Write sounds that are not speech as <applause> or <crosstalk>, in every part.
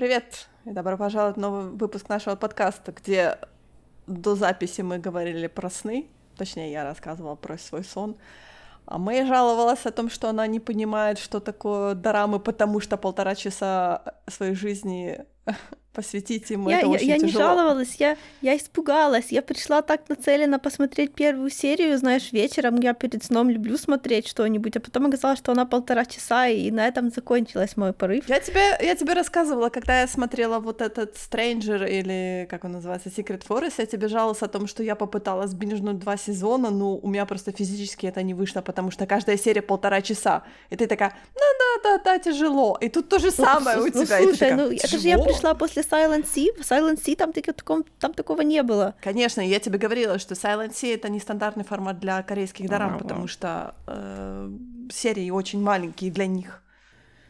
Привет и добро пожаловать в новый выпуск нашего подкаста, где до записи мы говорили про сны, точнее, я рассказывала про свой сон, а Мэй жаловалась о том, что она не понимает, что такое дорамы, потому что полтора часа своей жизни посвятить ему. Я, это я, очень я не тяжело. жаловалась, я, я испугалась. Я пришла так нацелена посмотреть первую серию, знаешь, вечером я перед сном люблю смотреть что-нибудь, а потом оказалось, что она полтора часа, и на этом закончилась мой порыв. Я тебе, я тебе рассказывала, когда я смотрела вот этот Stranger или как он называется, Secret Forest, я тебе жаловалась о том, что я попыталась бинжнуть два сезона, но у меня просто физически это не вышло, потому что каждая серия полтора часа. И ты такая, ну да, да, да, тяжело. И тут то же самое ну, у ну, тебя. слушай, такая, ну это же я пришла после Silent Sea. В Silent Sea там, таком- там такого не было. Конечно, я тебе говорила, что Silent Sea это не стандартный формат для корейских дорам, Ага. потому что э, серии очень маленькие для них.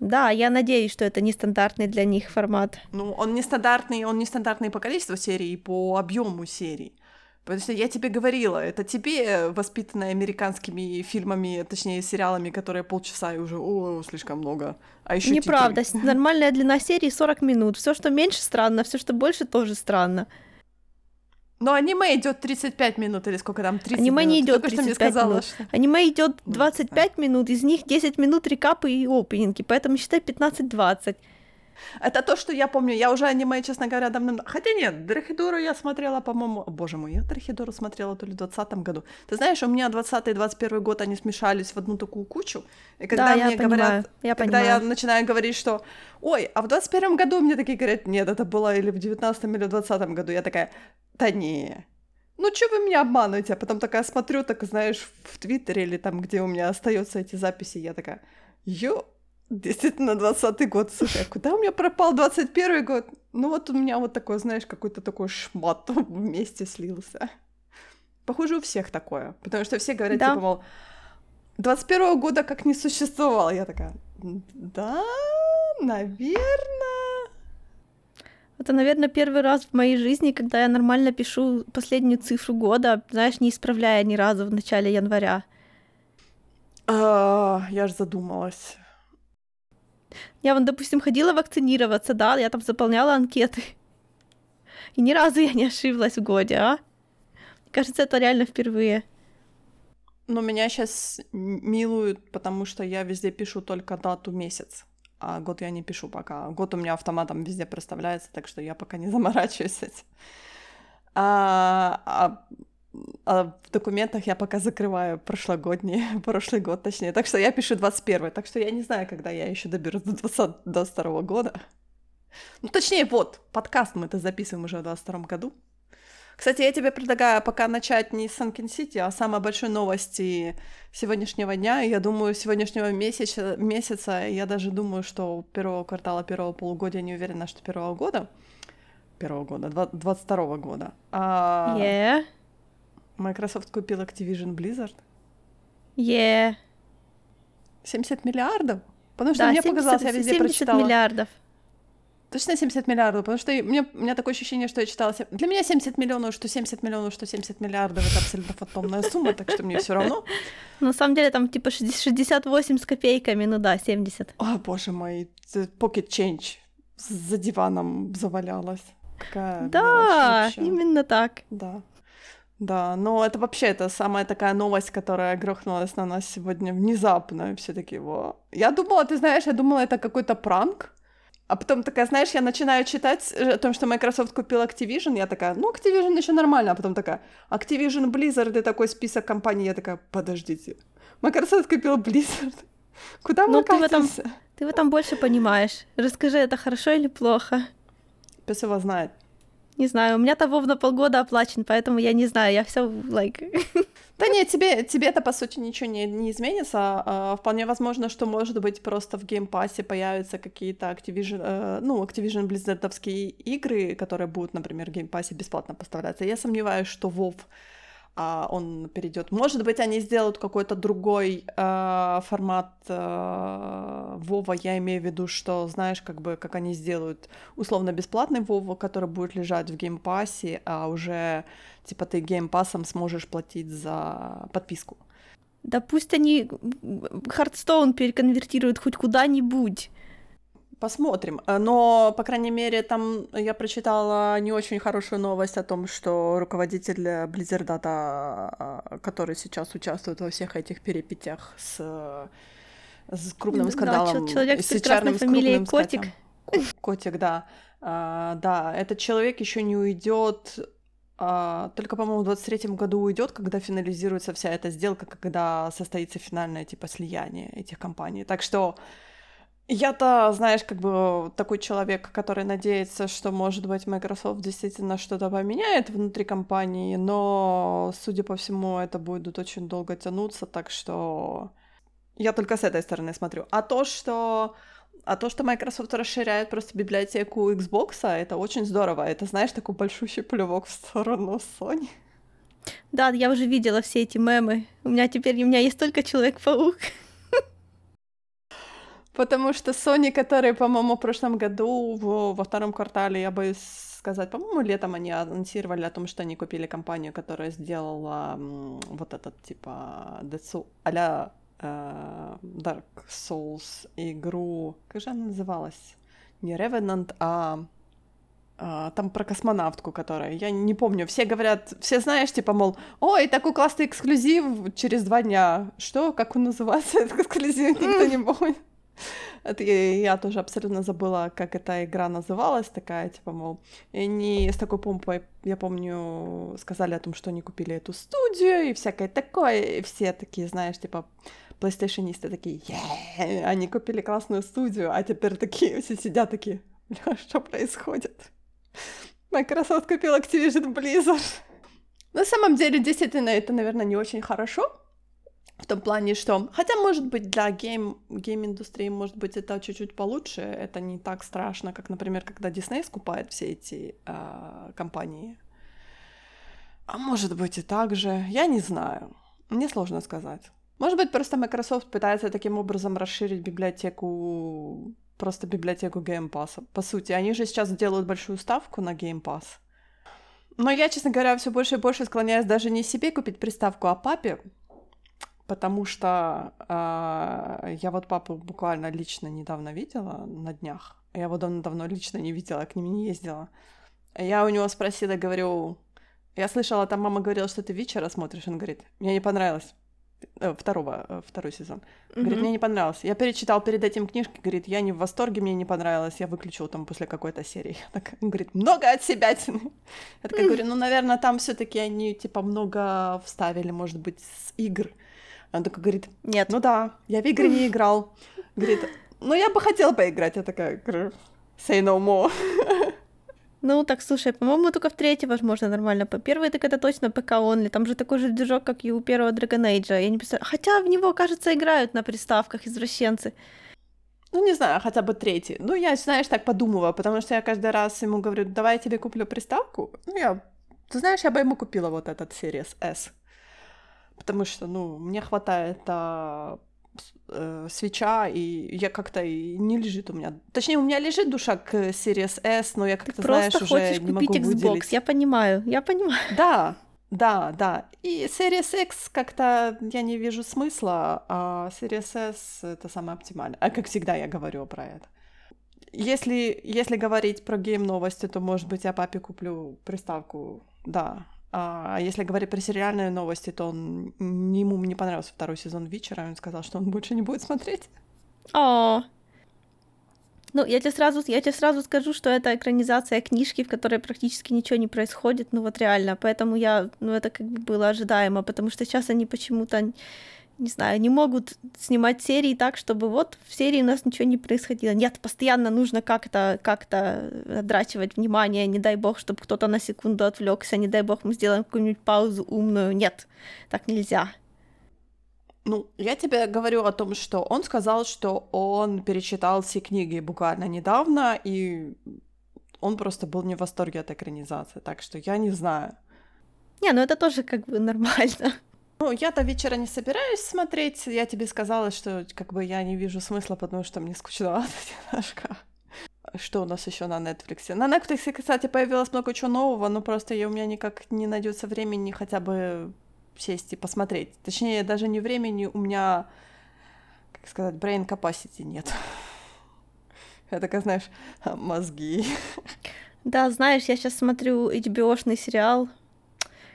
Да, я надеюсь, что это нестандартный для них формат. Ну, он не стандартный, он не стандартный по количеству серий и по объему серий. Потому что я тебе говорила, это тебе, воспитанная американскими фильмами, точнее, сериалами, которые полчаса и уже, о, слишком много. А еще Неправда. с- <laughs> Нормальная длина серии 40 минут. Все, что меньше, странно, все, что больше, тоже странно. Но аниме идет 35 минут или сколько там, 30 Аниме минут. не идет только что мне 35 сказала, минут. что- Аниме идет Ну, 25 минут, из них 10 минут рекапы и опенинги, поэтому считай 15-20. Это то, что я помню. Я уже аниме, честно говоря, давно... Хотя нет, Драхидору я смотрела, по-моему... Боже мой, я Драхидору смотрела то ли в 20 году. Ты знаешь, у меня 20 и 21 год, они смешались в одну такую кучу. И когда Да, мне я понимаю, говорят... я когда я понимаю. начинаю говорить, что ой, а в 21 году мне такие говорят, нет, это было или в 19 или в 20 году. Я такая, да не, ну что вы меня обманываете? А потом такая смотрю, так знаешь, в Твиттере или там, где у меня остаются эти записи, я такая, ё, действительно 20 год, слушай, а куда у меня пропал 21 год? Ну вот у меня вот такой, знаешь, какой-то такой шмат <laughs> вместе слился. Похоже, у всех такое, потому что все говорят, Да. типа, мол, 21 года как не существовало. Я такая, да, наверное. Это, наверное, первый раз в моей жизни, когда я нормально пишу последнюю цифру года, знаешь, не исправляя ни разу в начале января. А, я ж задумалась. Я вон, допустим, ходила вакцинироваться, да, я там заполняла анкеты. <laughs> И ни разу я не ошиблась в годе, а? Кажется, это реально впервые. Но меня сейчас милуют, потому что я везде пишу только дату месяц. А год я не пишу пока. Год у меня автоматом везде проставляется, так что я пока не заморачиваюсь этим. А, а- а в документах я пока закрываю прошлогодний, <laughs> прошлый год точнее. Так что я пишу 21 Так что я не знаю, когда я еще доберусь до 20, 22 <laughs> года. Ну, точнее, вот, подкаст мы это записываем уже в 22 году. Кстати, я тебе предлагаю пока начать не с Санкин Сити, а самой большой новости сегодняшнего дня. Я думаю, сегодняшнего месяца, месяца, я даже думаю, что первого квартала, первого полугодия, не уверена, что первого года, первого года, два- 22 года, а Yeah, Microsoft купил Activision Blizzard. yeah. 70 миллиардов? Потому что Да, мне 70 показалось, я везде 70 прочитала. миллиардов. Точно 70 миллиардов, потому что мне, у меня такое ощущение, что я читала... Для меня 70 миллионов, что 70 миллионов, что 70 миллиардов, это абсолютно фантомная сумма, так что мне все равно. <laughs> На самом деле там типа 60 68 с копейками, ну да, 70. О, боже мой, pocket change за диваном завалялась. Какая Да, именно так. Да. Да, но это вообще это самая такая новость, которая грохнулась на нас сегодня внезапно. Все таки во. Я думала, ты знаешь, я думала, это какой-то пранк. А потом такая, знаешь, я начинаю читать э, о том, что Microsoft купил Activision, я такая, ну, Activision еще нормально, а потом такая, Activision, Blizzard и такой список компаний, я такая, подождите, Microsoft купил Blizzard, <laughs> куда мы Ну, ты в этом-? Ты в этом больше понимаешь. Расскажи, это хорошо или плохо? Пес его знает. Не знаю, у меня того на полгода оплачен, поэтому я не знаю, я все like. <laughs> Да нет, тебе, тебе это, по сути, ничего не, не изменится. А, вполне возможно, что, может быть, просто в Game Pass е появятся какие-то Activision, э, ну, Activision Blizzard овские игры, которые будут, например, в Game Pass е бесплатно поставляться. Я сомневаюсь, что WoW а, он перейдет. Может быть, они сделают какой-то другой э, формат э, Вова. Я имею в виду, что, знаешь, как бы, как они сделают условно бесплатный Вова, который будет лежать в Game Pass е, а уже типа ты Game Pass ом сможешь платить за подписку. Да пусть они Hearthstone переконвертируют хоть куда-нибудь. Посмотрим. Э, но, по крайней мере, там я прочитала не очень хорошую новость о том, что руководитель Blizzard Data, который сейчас участвует во всех этих перипетиях с, с крупным скандалом, да, человек с прекрасной фамилией Котик. Котик, да. А, да, этот человек еще не уйдет а, только, по-моему, в 23 году уйдет, когда финализируется вся эта сделка, когда состоится финальное типа слияние этих компаний. Так что я-то, знаешь, как бы такой человек, который надеется, что, может быть, Microsoft действительно что-то поменяет внутри компании, но, судя по всему, это будет очень долго тянуться, так что я только с этой стороны смотрю. А то, что а то, что Microsoft расширяет просто библиотеку Xbox, это очень здорово. Это, знаешь, такой большущий плевок в сторону Sony. Да, я уже видела все эти мемы. У меня теперь у меня есть только Человек-паук. Потому что Sony, которые, по-моему, в прошлом году, в, во втором квартале, я боюсь сказать, по-моему, летом они анонсировали о том, что они купили компанию, которая сделала вот этот, типа, Децу, а э, Dark Souls игру, как же она называлась? Не Revenant, а Uh, там про космонавтку, которая, я не помню, все говорят, все знаешь, типа, мол, ой, такой классный эксклюзив через два дня. Что? Как он называется, этот эксклюзив? Никто не помнит. <laughs> Это я, тоже абсолютно забыла, как эта игра называлась, такая, типа, мол, и они с такой помпой, я помню, сказали о том, что они купили эту студию и всякое такое, и все такие, знаешь, типа, PlayStation исты такие, они купили классную студию, а теперь такие все сидят такие, бля, что происходит? Microsoft купил Activision Blizzard. <laughs> На самом деле, действительно, это, наверное, не очень хорошо, в том плане, что, хотя, может быть, для game, game-индустрии, может быть, это чуть-чуть получше, это не так страшно, как, например, когда Disney скупает все эти э, компании. А может быть и так же, я не знаю, мне сложно сказать. Может быть, просто Microsoft пытается таким образом расширить библиотеку, просто библиотеку Game Pass. По сути, они же сейчас делают большую ставку на Game Pass. Но я, честно говоря, все больше и больше склоняюсь даже не себе купить приставку, а папе, потому что э, я вот папу буквально лично недавно видела на днях. Я его давно-давно лично не видела, к ним не ездила. Я у него спросила, говорю, я слышала, там мама говорила, что ты вечера смотришь. Он говорит, мне не понравилось. Э, второго, э, второй сезон. Mm-hmm. Говорит, мне не понравилось. Я перечитал перед этим книжки, говорит, я не в восторге, мне не понравилось, я выключил там после какой-то серии. Так, он говорит, много от себя. Я такая говорю, ну, наверное, там все таки они, типа, много вставили, может быть, с игр. Он такой говорит, нет, ну да, я в игры не <laughs> играл. Говорит, ну, я бы хотела поиграть. Я такая, говорю, say no more. <laughs> Ну, так, слушай, по-моему, только в третьей, возможно, нормально. По первой так это точно ПК онли. Там же такой же движок, как и у первого Dragon Age. Я не представляю. Хотя в него, кажется, играют на приставках извращенцы. Ну, не знаю, хотя бы третий. Ну, я, знаешь, так подумываю, потому что я каждый раз ему говорю, давай я тебе куплю приставку. Ну, я... Ты знаешь, я бы ему купила вот этот Series S. Потому что, ну, мне хватает а, э, свеча, и я как-то и не лежит у меня. Точнее, у меня лежит душа к Series S, но я как-то, знаешь, уже не могу Xbox, выделить. я понимаю, я понимаю. Да, да, да. И Series X как-то я не вижу смысла, а Series S это самое оптимальное. А как всегда я говорю про это. Если, если говорить про гейм-новости, то, может быть, я папе куплю приставку, да, а если говорить про сериальные новости, то он, ему не понравился второй сезон вечера, он сказал, что он больше не будет смотреть. О, ну, я тебе сразу, я тебе сразу скажу, что это экранизация книжки, в которой практически ничего не происходит, ну вот реально, поэтому я, ну это как бы было ожидаемо, потому что сейчас они почему-то не знаю, не могут снимать серии так, чтобы вот в серии у нас ничего не происходило. Нет, постоянно нужно как-то как отдрачивать внимание, не дай бог, чтобы кто-то на секунду отвлекся, не дай бог мы сделаем какую-нибудь паузу умную. Нет, так нельзя. Ну, я тебе говорю о том, что он сказал, что он перечитал все книги буквально недавно, и он просто был не в восторге от экранизации, так что я не знаю. Не, ну это тоже как бы нормально. Ну, я-то вечера не собираюсь смотреть. Я тебе сказала, что как бы я не вижу смысла, потому что мне скучновато <laughs> немножко. Что у нас еще на Netflix? На Netflix, кстати, появилось много чего нового, но просто я, у меня никак не найдется времени хотя бы сесть и посмотреть. Точнее, даже не времени, у меня, как сказать, brain capacity нет. Я такая, знаешь, мозги. Да, знаешь, я сейчас смотрю HBO-шный сериал.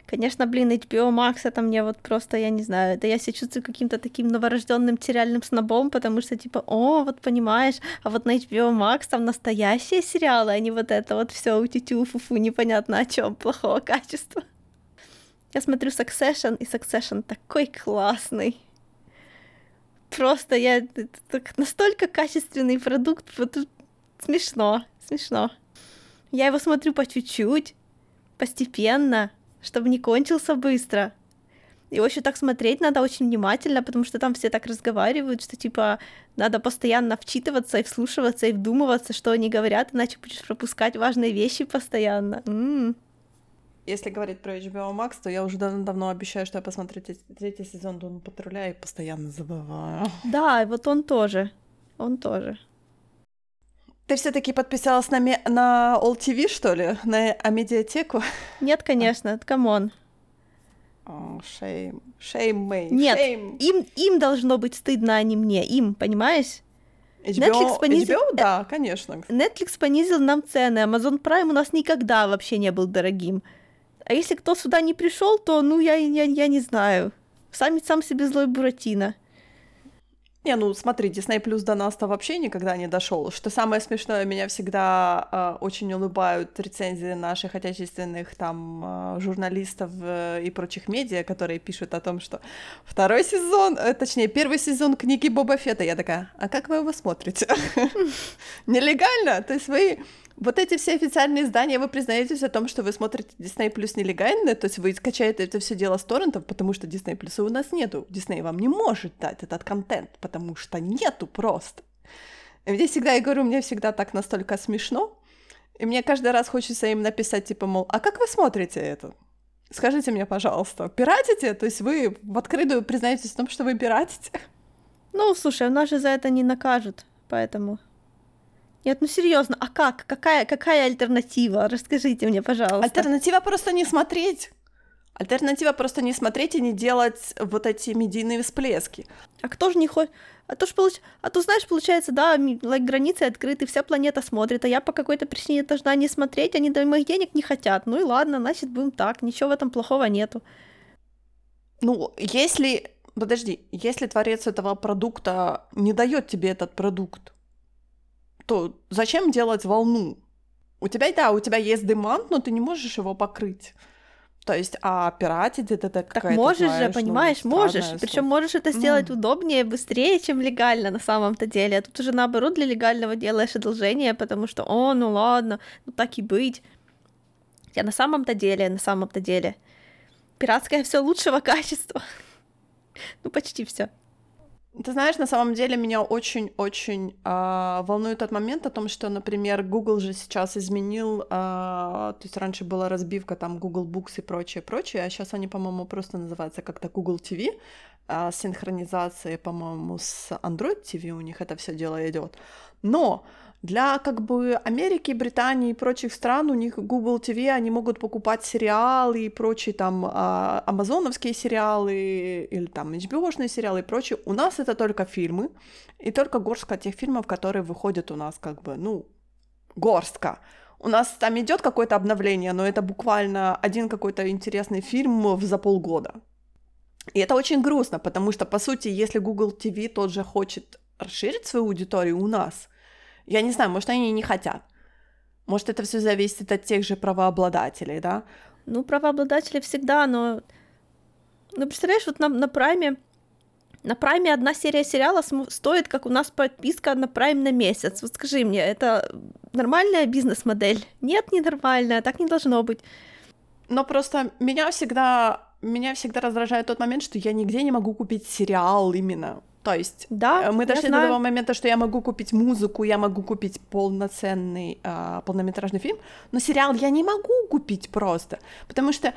Конечно, блин, HBO Max это мне вот просто, я не знаю, это я себя чувствую каким-то таким новорожденным сериальным снобом, потому что типа, о, вот понимаешь, а вот на HBO Max там настоящие сериалы, а не вот это вот все у тетю фуфу непонятно о чем плохого качества. Я смотрю Succession, и Succession такой классный. Просто я так, настолько качественный продукт, вот смешно, смешно. Я его смотрю по чуть-чуть, постепенно, чтобы не кончился быстро. И еще так смотреть надо очень внимательно, потому что там все так разговаривают, что типа надо постоянно вчитываться и вслушиваться и вдумываться, что они говорят, иначе будешь пропускать важные вещи постоянно. М-м. Если говорить про HBO Max, то я уже давно обещаю, что я посмотрю третий сезон Doom Патруля и постоянно забываю. Да, вот он тоже. Он тоже. Ты все-таки подписалась на, ме- на All TV, что ли? На Амедиатеку? Нет, конечно, come on. Oh, shame. Shame me. Нет, shame. Им, им должно быть стыдно, а не мне. Им, понимаешь? HBO, Netflix понизил... HBO, да, конечно. Netflix понизил нам цены. Amazon Prime у нас никогда вообще не был дорогим. А если кто сюда не пришел, то, ну, я, я, я не знаю. Сами сам себе злой Буратино. Не, ну смотри, Disney Plus до нас-то вообще никогда не дошел. Что самое смешное, меня всегда э, очень улыбают рецензии наших отечественных там э, журналистов э, и прочих медиа, которые пишут о том, что второй сезон, э, точнее первый сезон книги Боба Фетта. Я такая, а как вы его смотрите? <laughs> Нелегально? То есть вы вот эти все официальные издания, вы признаетесь о том, что вы смотрите Disney Plus нелегально, то есть вы скачаете это все дело с торрентов, потому что Disney Plus у нас нету. Disney вам не может дать этот контент, потому что нету просто. Мне всегда, я говорю, мне всегда так настолько смешно, и мне каждый раз хочется им написать, типа, мол, а как вы смотрите это? Скажите мне, пожалуйста, пиратите? То есть вы в открытую признаетесь в том, что вы пиратите? Ну, слушай, нас же за это не накажут, поэтому... Нет, ну серьезно, а как? Какая, какая альтернатива? Расскажите мне, пожалуйста. Альтернатива просто не смотреть. Альтернатива просто не смотреть и не делать вот эти медийные всплески. А кто же не хочет? А то, ж получ... а то, знаешь, получается, да, like, границы открыты, вся планета смотрит, а я по какой-то причине должна не смотреть, они до моих денег не хотят. Ну и ладно, значит, будем так, ничего в этом плохого нету. Ну, если... Подожди, если творец этого продукта не дает тебе этот продукт, то зачем делать волну? У тебя, да, у тебя есть демант, но ты не можешь его покрыть. То есть, а пиратить это так Так можешь знаешь, же, ну, понимаешь, ну, можешь. Причем можешь это сделать mm. удобнее, быстрее, чем легально на самом-то деле. А тут уже наоборот для легального делаешь одолжение, потому что, о, ну ладно, ну так и быть. Я на самом-то деле, на самом-то деле. Пиратское все лучшего качества. <laughs> ну, почти все. Ты знаешь, на самом деле меня очень-очень э, волнует тот момент о том, что, например, Google же сейчас изменил, э, то есть раньше была разбивка там Google Books и прочее, прочее, а сейчас они, по-моему, просто называются как-то Google TV, э, а, синхронизация, по-моему, с Android TV у них это все дело идет. Но для как бы Америки, Британии и прочих стран у них Google TV, они могут покупать сериалы и прочие там а, амазоновские сериалы или там HBO-шные сериалы и прочее. У нас это только фильмы и только горстка тех фильмов, которые выходят у нас как бы, ну, горстка. У нас там идет какое-то обновление, но это буквально один какой-то интересный фильм за полгода. И это очень грустно, потому что, по сути, если Google TV тот же хочет расширить свою аудиторию у нас – я не знаю, может, они не хотят. Может, это все зависит от тех же правообладателей, да? Ну, правообладатели всегда, но... Ну, представляешь, вот на, на Прайме... На Прайме одна серия сериала стоит, как у нас подписка на Прайм на месяц. Вот скажи мне, это нормальная бизнес-модель? Нет, не нормальная, так не должно быть. Но просто меня всегда меня всегда раздражает тот момент, что я нигде не могу купить сериал именно. То есть да, э, мы дошли до того момента, что я могу купить музыку, я могу купить полноценный э, полнометражный фильм, но сериал я не могу купить просто, потому что э,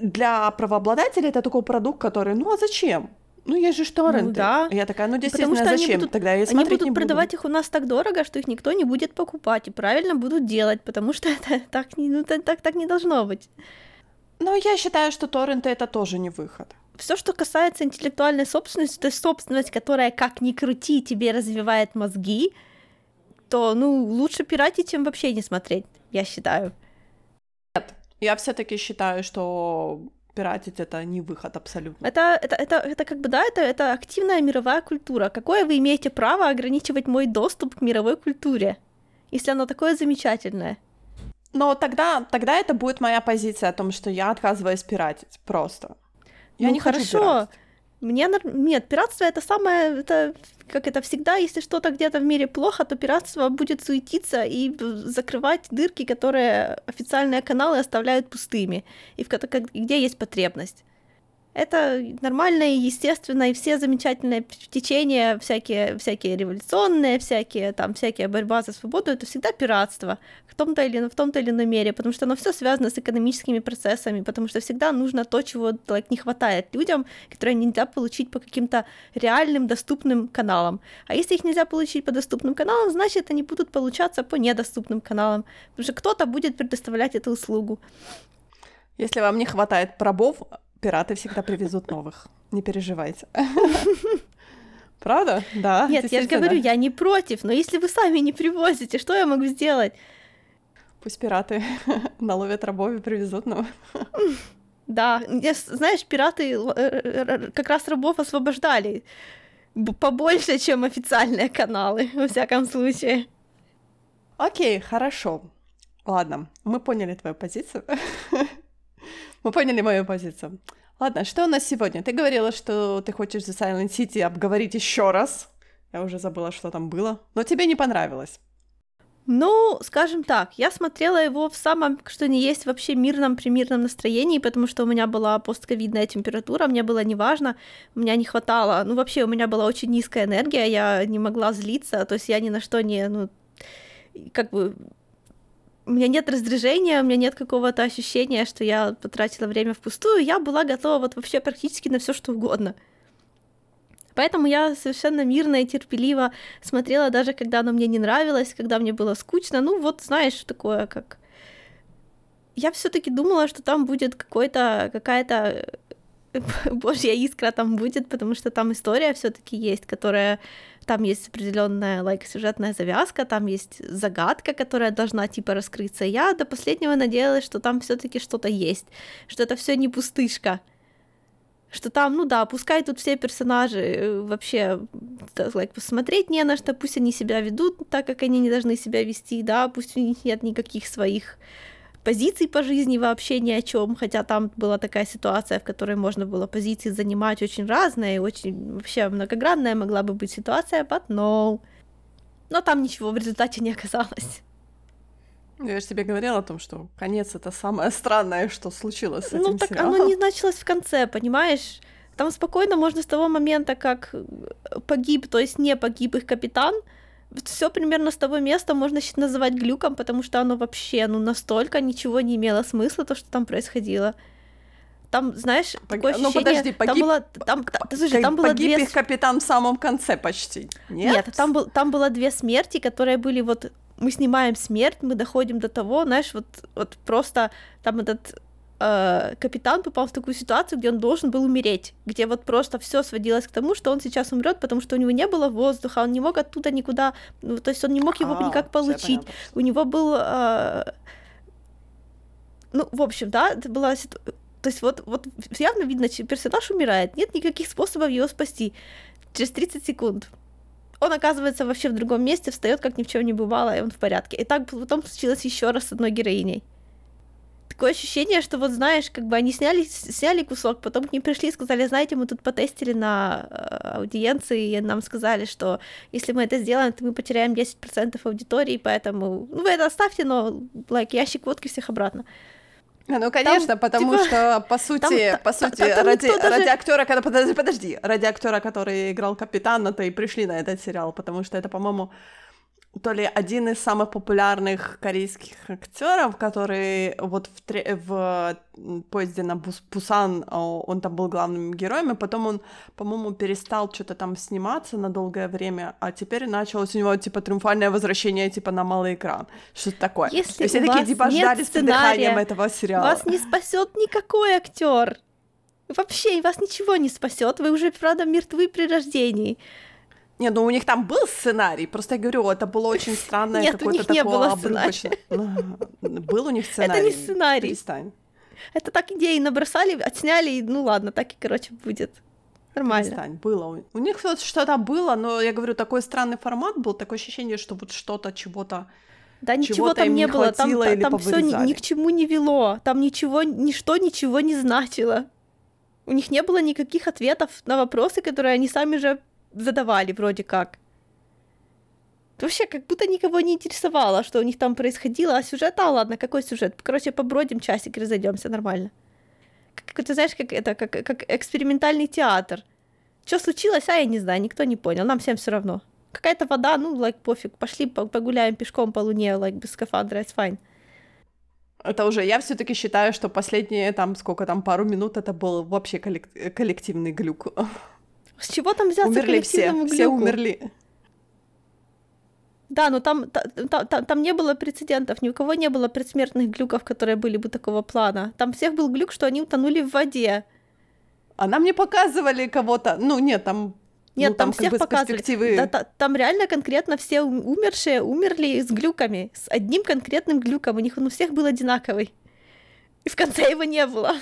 для правообладателя это такой продукт, который, ну а зачем? Ну, есть же торренты. Ну, да. Я такая, ну, действительно, Потому что зачем? Они будут, Тогда я они будут не продавать их у нас так дорого, что их никто не будет покупать, и правильно будут делать, потому что <laughs> это так, не, ну, так, так не должно быть. Но я считаю, что торренты — это тоже не выход все, что касается интеллектуальной собственности, то есть собственность, которая, как ни крути, тебе развивает мозги, то, ну, лучше пиратить, чем вообще не смотреть, я считаю. Нет, я все-таки считаю, что пиратить это не выход абсолютно. Это, это, это, это как бы, да, это, это активная мировая культура. Какое вы имеете право ограничивать мой доступ к мировой культуре, если оно такое замечательное? Но тогда, тогда это будет моя позиция о том, что я отказываюсь пиратить просто. Я ну, не хорошо. хочу пиратить. Мне нет, пиратство это самое, это как это всегда, если что-то где-то в мире плохо, то пиратство будет суетиться и закрывать дырки, которые официальные каналы оставляют пустыми, и в, где есть потребность. Это нормально и естественно, и все замечательные течения, всякие, всякие революционные, всякие там, всякие борьба за свободу, это всегда пиратство в том-то или, в том-то или ином мере, потому что оно все связано с экономическими процессами, потому что всегда нужно то, чего like, не хватает людям, которые нельзя получить по каким-то реальным доступным каналам. А если их нельзя получить по доступным каналам, значит, они будут получаться по недоступным каналам, потому что кто-то будет предоставлять эту услугу. Если вам не хватает пробов, Пираты всегда привезут новых. Не переживайте. <laughs> Правда? Да. Нет, я же говорю, я не против, но если вы сами не привозите, что я могу сделать? Пусть пираты <laughs> наловят рабов и привезут новых. <laughs> Да, знаешь, пираты как раз рабов освобождали побольше, чем официальные каналы, во всяком случае. Окей, хорошо. Ладно, мы поняли твою позицию. Мы поняли мою позицию. Ладно, что у нас сегодня? Ты говорила, что ты хочешь The Silent City обговорить еще раз. Я уже забыла, что там было. Но тебе не понравилось. Ну, скажем так, я смотрела его в самом, что не есть вообще мирном, примирном настроении, потому что у меня была постковидная температура, мне было неважно, у меня не хватало, ну, вообще у меня была очень низкая энергия, я не могла злиться, то есть я ни на что не, ну, как бы у меня нет раздражения, у меня нет какого-то ощущения, что я потратила время впустую, я была готова вот вообще практически на все что угодно. Поэтому я совершенно мирно и терпеливо смотрела, даже когда оно мне не нравилось, когда мне было скучно. Ну, вот знаешь, такое как... Я все таки думала, что там будет какой-то, какая-то <laughs> божья искра там будет, потому что там история все таки есть, которая там есть определенная like, сюжетная завязка, там есть загадка, которая должна типа раскрыться. Я до последнего надеялась, что там все-таки что-то есть, что это все не пустышка, что там, ну да, пускай тут все персонажи э, вообще like, посмотреть не на что, пусть они себя ведут так, как они не должны себя вести, да, пусть у них нет никаких своих позиций по жизни вообще ни о чем, хотя там была такая ситуация, в которой можно было позиции занимать очень разные, очень вообще многогранная могла бы быть ситуация, but no. Но там ничего в результате не оказалось. Ну, я же тебе говорила о том, что конец это самое странное, что случилось с ну, этим Ну так сериалом. оно не началось в конце, понимаешь? Там спокойно можно с того момента, как погиб, то есть не погиб их капитан, все примерно с того места можно называть глюком, потому что оно вообще, ну, настолько ничего не имело смысла, то, что там происходило. Там, знаешь, Пог... такое ну, ощущение... Ну, подожди, погиб... Там было, там, там, слушай, там было погиб две... их капитан в самом конце почти, нет? Нет, там, был, там было две смерти, которые были вот... Мы снимаем смерть, мы доходим до того, знаешь, вот, вот просто там этот э, капитан попал в такую ситуацию, где он должен был умереть, где вот просто все сводилось к тому, что он сейчас умрет, потому что у него не было воздуха, он не мог оттуда никуда, ну, то есть он не мог его а, никак получить. У него был, э, ну, в общем, да, это была ситуация. То есть вот, вот явно видно, что персонаж умирает, нет никаких способов его спасти. Через 30 секунд он оказывается вообще в другом месте, встает, как ни в чем не бывало, и он в порядке. И так потом случилось еще раз с одной героиней такое ощущение, что вот знаешь, как бы они сняли, сняли кусок, потом к ним пришли и сказали, знаете, мы тут потестили на э, аудиенции, и нам сказали, что если мы это сделаем, то мы потеряем 10% аудитории, поэтому, ну, вы это оставьте, но, лайк, ящик водки всех обратно. Ну, конечно, там, потому типа, что, по сути, там, по сути, там, там ради, даже... ради актера, когда, подожди, подожди, ради актера, который играл капитана, то и пришли на этот сериал, потому что это, по-моему, то ли один из самых популярных корейских актеров, который вот в, тре- в поезде на Бус- Пусан, он там был главным героем, и потом он, по-моему, перестал что-то там сниматься на долгое время, а теперь началось у него, типа, триумфальное возвращение, типа, на малый экран. Что-то такое. Если все такие, типа, ждали с придыханием этого сериала. Вас не спасет никакой актер. Вообще, вас ничего не спасет. Вы уже, правда, мертвы при рождении. Не, ну у них там был сценарий, просто я говорю, это было очень <laughs> странное Нет, у какое-то них не такое было обрывочное. Был у них сценарий? <laughs> Это не сценарий. Перестань. Это так идеи набросали, отсняли, и ну ладно, так и, короче, будет. Нормально. Перестань, было. у- них что-то было, но я говорю, такой странный формат был, такое ощущение, что вот что-то, чего-то... Да ничего Чего-то там не было, там, хватило та- или там все ни, ни к чему не вело, там ничего, ничто ничего не значило. У них не было никаких ответов на вопросы, которые они сами же задавали вроде как. Вообще, как будто никого не интересовало, что у них там происходило, а сюжет, а ладно, какой сюжет? Короче, побродим часик разойдемся нормально. Как, ты знаешь, как это, как, как экспериментальный театр. Что случилось, а я не знаю, никто не понял, нам всем все равно. Какая-то вода, ну, лайк, пофиг, пошли по- погуляем пешком по луне, лайк, без скафандра, it's fine. Это уже, я все таки считаю, что последние там, сколько там, пару минут, это был вообще коллек- коллективный глюк. С чего там взяться Умерли все, коллективному все глюку? умерли. Да, но там, та- та- та- там не было прецедентов, ни у кого не было предсмертных глюков, которые были бы такого плана. Там всех был глюк, что они утонули в воде. А нам не показывали кого-то, ну нет, там... Нет, ну, там, как всех бы с показывали. перспективы- Да, та- там реально конкретно все ум- умершие умерли с глюками, с одним конкретным глюком. У них он у всех был одинаковый. И в конце его не было.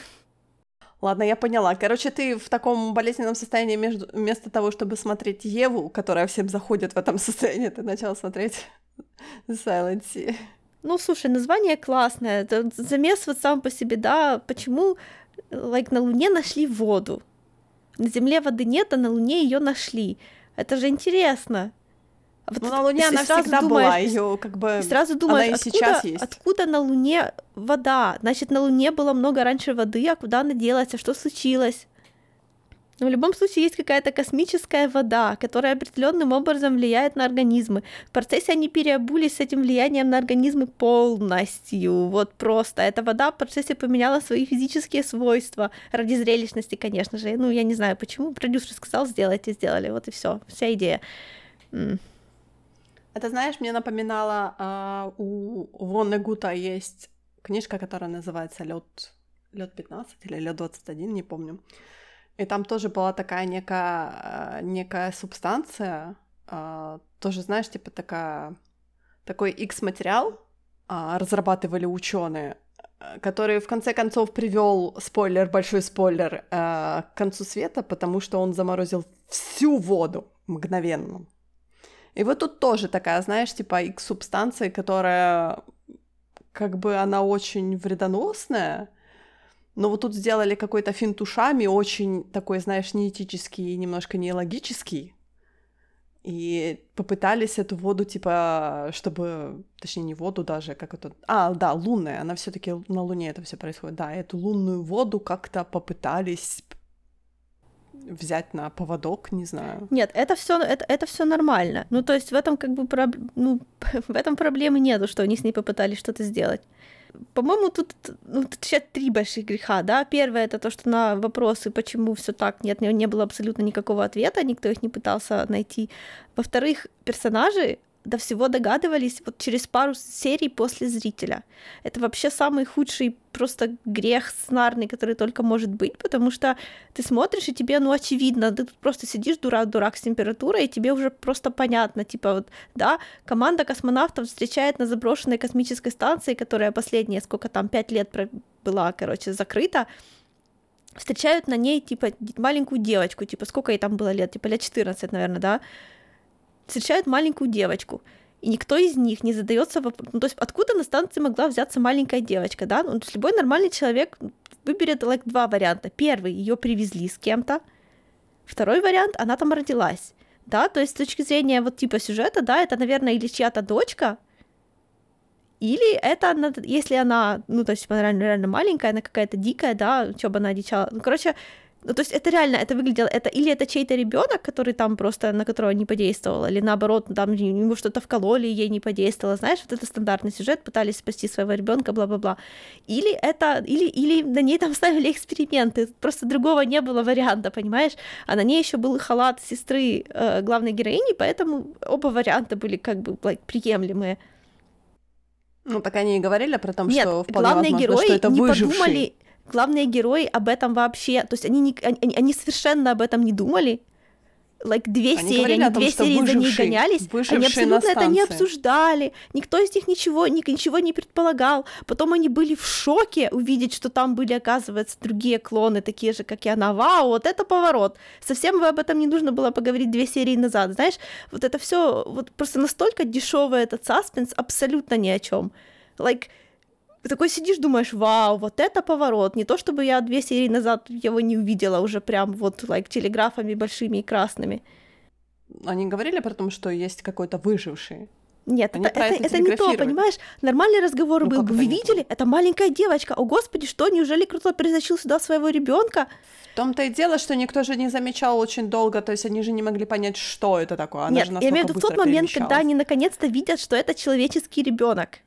Ладно, я поняла. Короче, ты в таком болезненном состоянии между... вместо того, чтобы смотреть Еву, которая всем заходит в этом <laughs> состоянии, ты начала смотреть <laughs> Silent Sea. Ну, слушай, название классное. Это замес вот сам по себе, да. Почему, like, на Луне нашли воду? На Земле воды нет, а на Луне ее нашли. Это же интересно. А вот Ну, на Луне и она сразу всегда думаешь, была, ее как бы... и сразу думаешь, и откуда, сейчас есть. откуда на Луне вода? Значит, на Луне было много раньше воды, а куда она делась, а что случилось? Но в любом случае есть какая-то космическая вода, которая определенным образом влияет на организмы. В процессе они переобулись с этим влиянием на организмы полностью. Вот просто. Эта вода в процессе поменяла свои физические свойства. Ради зрелищности, конечно же. Ну, я не знаю почему. Продюсер сказал, сделайте, сделали. Вот и все. Вся идея. Это, знаешь, мне напоминало, а, у Вонны Гута есть книжка, которая называется Лед лед 15 или лед 21, не помню. И там тоже была такая некая, а, некая субстанция, а, тоже, знаешь, типа такая, такой X-материал а, разрабатывали ученые, который в конце концов привел спойлер, большой спойлер, а, к концу света, потому что он заморозил всю воду мгновенно. И вот тут тоже такая, знаешь, типа X-субстанция, которая как бы она очень вредоносная, но вот тут сделали какой-то финт ушами, очень такой, знаешь, неэтический и немножко нелогический. И попытались эту воду, типа, чтобы... Точнее, не воду даже, как это... А, да, лунная. Она все таки на Луне это все происходит. Да, эту лунную воду как-то попытались взять на поводок, не знаю. Нет, это все это, это все нормально. Ну, то есть в этом как бы проб... ну, <laughs> в этом проблемы нету, что они с ней попытались что-то сделать. По-моему, тут, ну, тут сейчас три больших греха, да. Первое это то, что на вопросы, почему все так, нет, не, было абсолютно никакого ответа, никто их не пытался найти. Во-вторых, персонажи до всего догадывались вот через пару серий после зрителя. Это вообще самый худший просто грех сценарный, который только может быть, потому что ты смотришь, и тебе, ну, очевидно, ты тут просто сидишь дурак-дурак с температурой, и тебе уже просто понятно, типа вот, да, команда космонавтов встречает на заброшенной космической станции, которая последние, сколько там, пять лет была, короче, закрыта, встречают на ней, типа, маленькую девочку, типа, сколько ей там было лет, типа, лет 14, наверное, да, встречают маленькую девочку, и никто из них не задается вопросом, ну, то есть откуда на станции могла взяться маленькая девочка, да, ну, то есть любой нормальный человек выберет like, два варианта. Первый, ее привезли с кем-то, второй вариант, она там родилась, да, то есть с точки зрения вот типа сюжета, да, это, наверное, или чья-то дочка, или это, она- если она, ну, то есть она реально, реально маленькая, она какая-то дикая, да, что бы она одичала. Ну, короче, ну, то есть это реально, это выглядело, это или это чей-то ребенок, который там просто, на которого не подействовал, или наоборот, там ему что-то вкололи, ей не подействовало, знаешь, вот это стандартный сюжет, пытались спасти своего ребенка, бла-бла-бла. Или это, или, или на ней там <laughs> ставили эксперименты, просто другого не было варианта, понимаешь? А на ней еще был халат сестры э, главной героини, поэтому оба варианта были как бы like, приемлемые. Ну, так они и говорили про Нет, что вполне главные возможно, герои что это не выживший. подумали, главные герои об этом вообще, то есть они, не, они, они совершенно об этом не думали, like, две Они серии, они том, две серии за ней выживший- гонялись, они выживший абсолютно это не обсуждали, никто из них ничего, ни- ничего не предполагал. Потом они были в шоке увидеть, что там были, оказывается, другие клоны, такие же, как и она. Вау, вот это поворот. Совсем об этом не нужно было поговорить две серии назад. Знаешь, вот это все вот просто настолько дешевый этот саспенс, абсолютно ни о чем. Like, ты такой сидишь, думаешь, вау, вот это поворот. Не то, чтобы я две серии назад его не увидела уже прям вот, like, телеграфами большими и красными. Они говорили про то, что есть какой-то выживший. Нет, Они это, это, это не то, понимаешь? Нормальный разговор Ну, был это Вы видели? Это маленькая девочка. О, господи, что? Неужели кто-то притащил сюда своего ребенка? В том-то и дело, что никто же не замечал очень долго, то есть они же не могли понять, что это такое. Она Нет, я имею в виду в тот момент, когда они наконец-то видят, что это человеческий ребенок.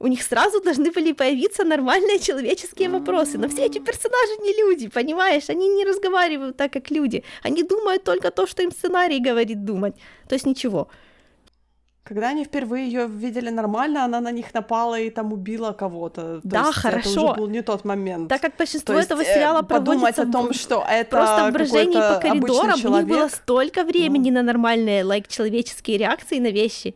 У них сразу должны были появиться нормальные человеческие вопросы. Но все эти персонажи не люди, понимаешь? Они не разговаривают так, как люди. Они думают только то, что им сценарий говорит думать. То есть ничего. Когда они впервые ее видели нормально, она на них напала и там убила кого-то. То Да, есть Это хорошо. уже был не тот момент. Так как большинство То есть, этого э, сериала подумать о том, что это просто в брожении по коридорам, у них было столько времени Ну. на нормальные, like, человеческие реакции на вещи.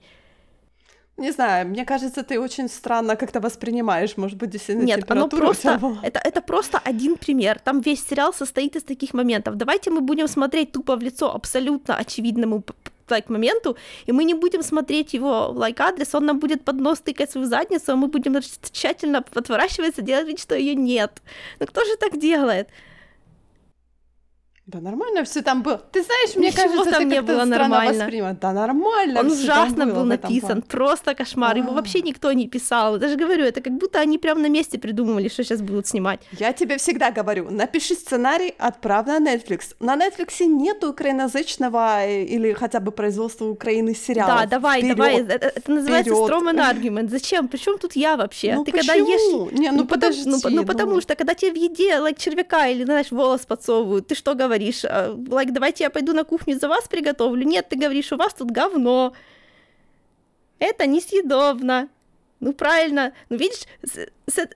Не знаю, мне кажется, ты очень странно как-то воспринимаешь, может быть, действительно Нет, оно просто, это, это просто один пример. Там весь сериал состоит из таких моментов. Давайте мы будем смотреть тупо в лицо абсолютно очевидному like, моменту, и мы не будем смотреть его лайк адрес, он нам будет под нос тыкать свою задницу, а мы будем тщательно отворачиваться, делать вид, что ее нет. Ну кто же так делает? Да нормально все там было. Ты знаешь, мне Ничего кажется, там не было нормально. воспринимаешь. Да нормально Он ужасно был написан, просто кошмар. Его А. вообще никто не писал. Даже говорю, это как будто они прямо на месте придумывали, что сейчас будут снимать. Я тебе всегда говорю, напиши сценарий, отправь на Netflix. На Netflix нету украиноязычного э, или хотя бы производства Украины сериалов. Да, давай, Вперёд. давай. Это, это называется. Strawman Argument. Зачем? Причем тут я вообще? Ну Ты когда ешь почему? Не, ну, потому, подожди. ну, по- ну, ну. потому что, когда тебе в еде, like, червяка или, знаешь, волос подсовывают, ты что говоришь? А, Like, давайте я пойду на кухню за вас приготовлю? Нет, ты говоришь, у вас тут говно. Это несъедобно. Ну, правильно. Ну, видишь, с, с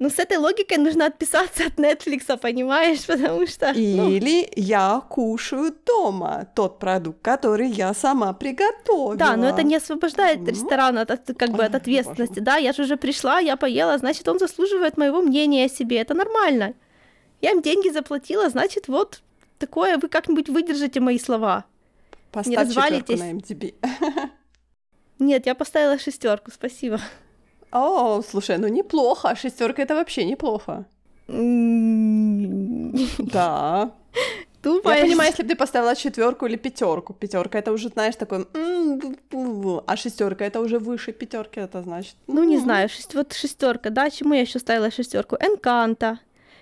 ну, с этой логикой нужно отписаться от Netflix, понимаешь? <laughs> Потому что... ну, Или я кушаю дома тот продукт, который я сама приготовила. Да, но это не освобождает Ну. ресторан от, как бы от ответственности. боже Да, я же уже пришла, я поела, значит, он заслуживает моего мнения о себе. Это нормально. Я им деньги заплатила, значит, вот такое вы как-нибудь выдержите мои слова. Поставь развалитесь. четвёрку на MDB. <laughs> Нет, я поставила шестерку, спасибо. О, слушай, ну неплохо. Шестерка это вообще неплохо. Да. Думаешь? Я понимаю, если бы ты поставила четверку или пятерку. Пятерка это уже, знаешь, такой. А шестерка это уже выше пятерки, это значит. Ну, не знаю, шесть- вот шестерка, да, чему я еще ставила шестерку? Энканта.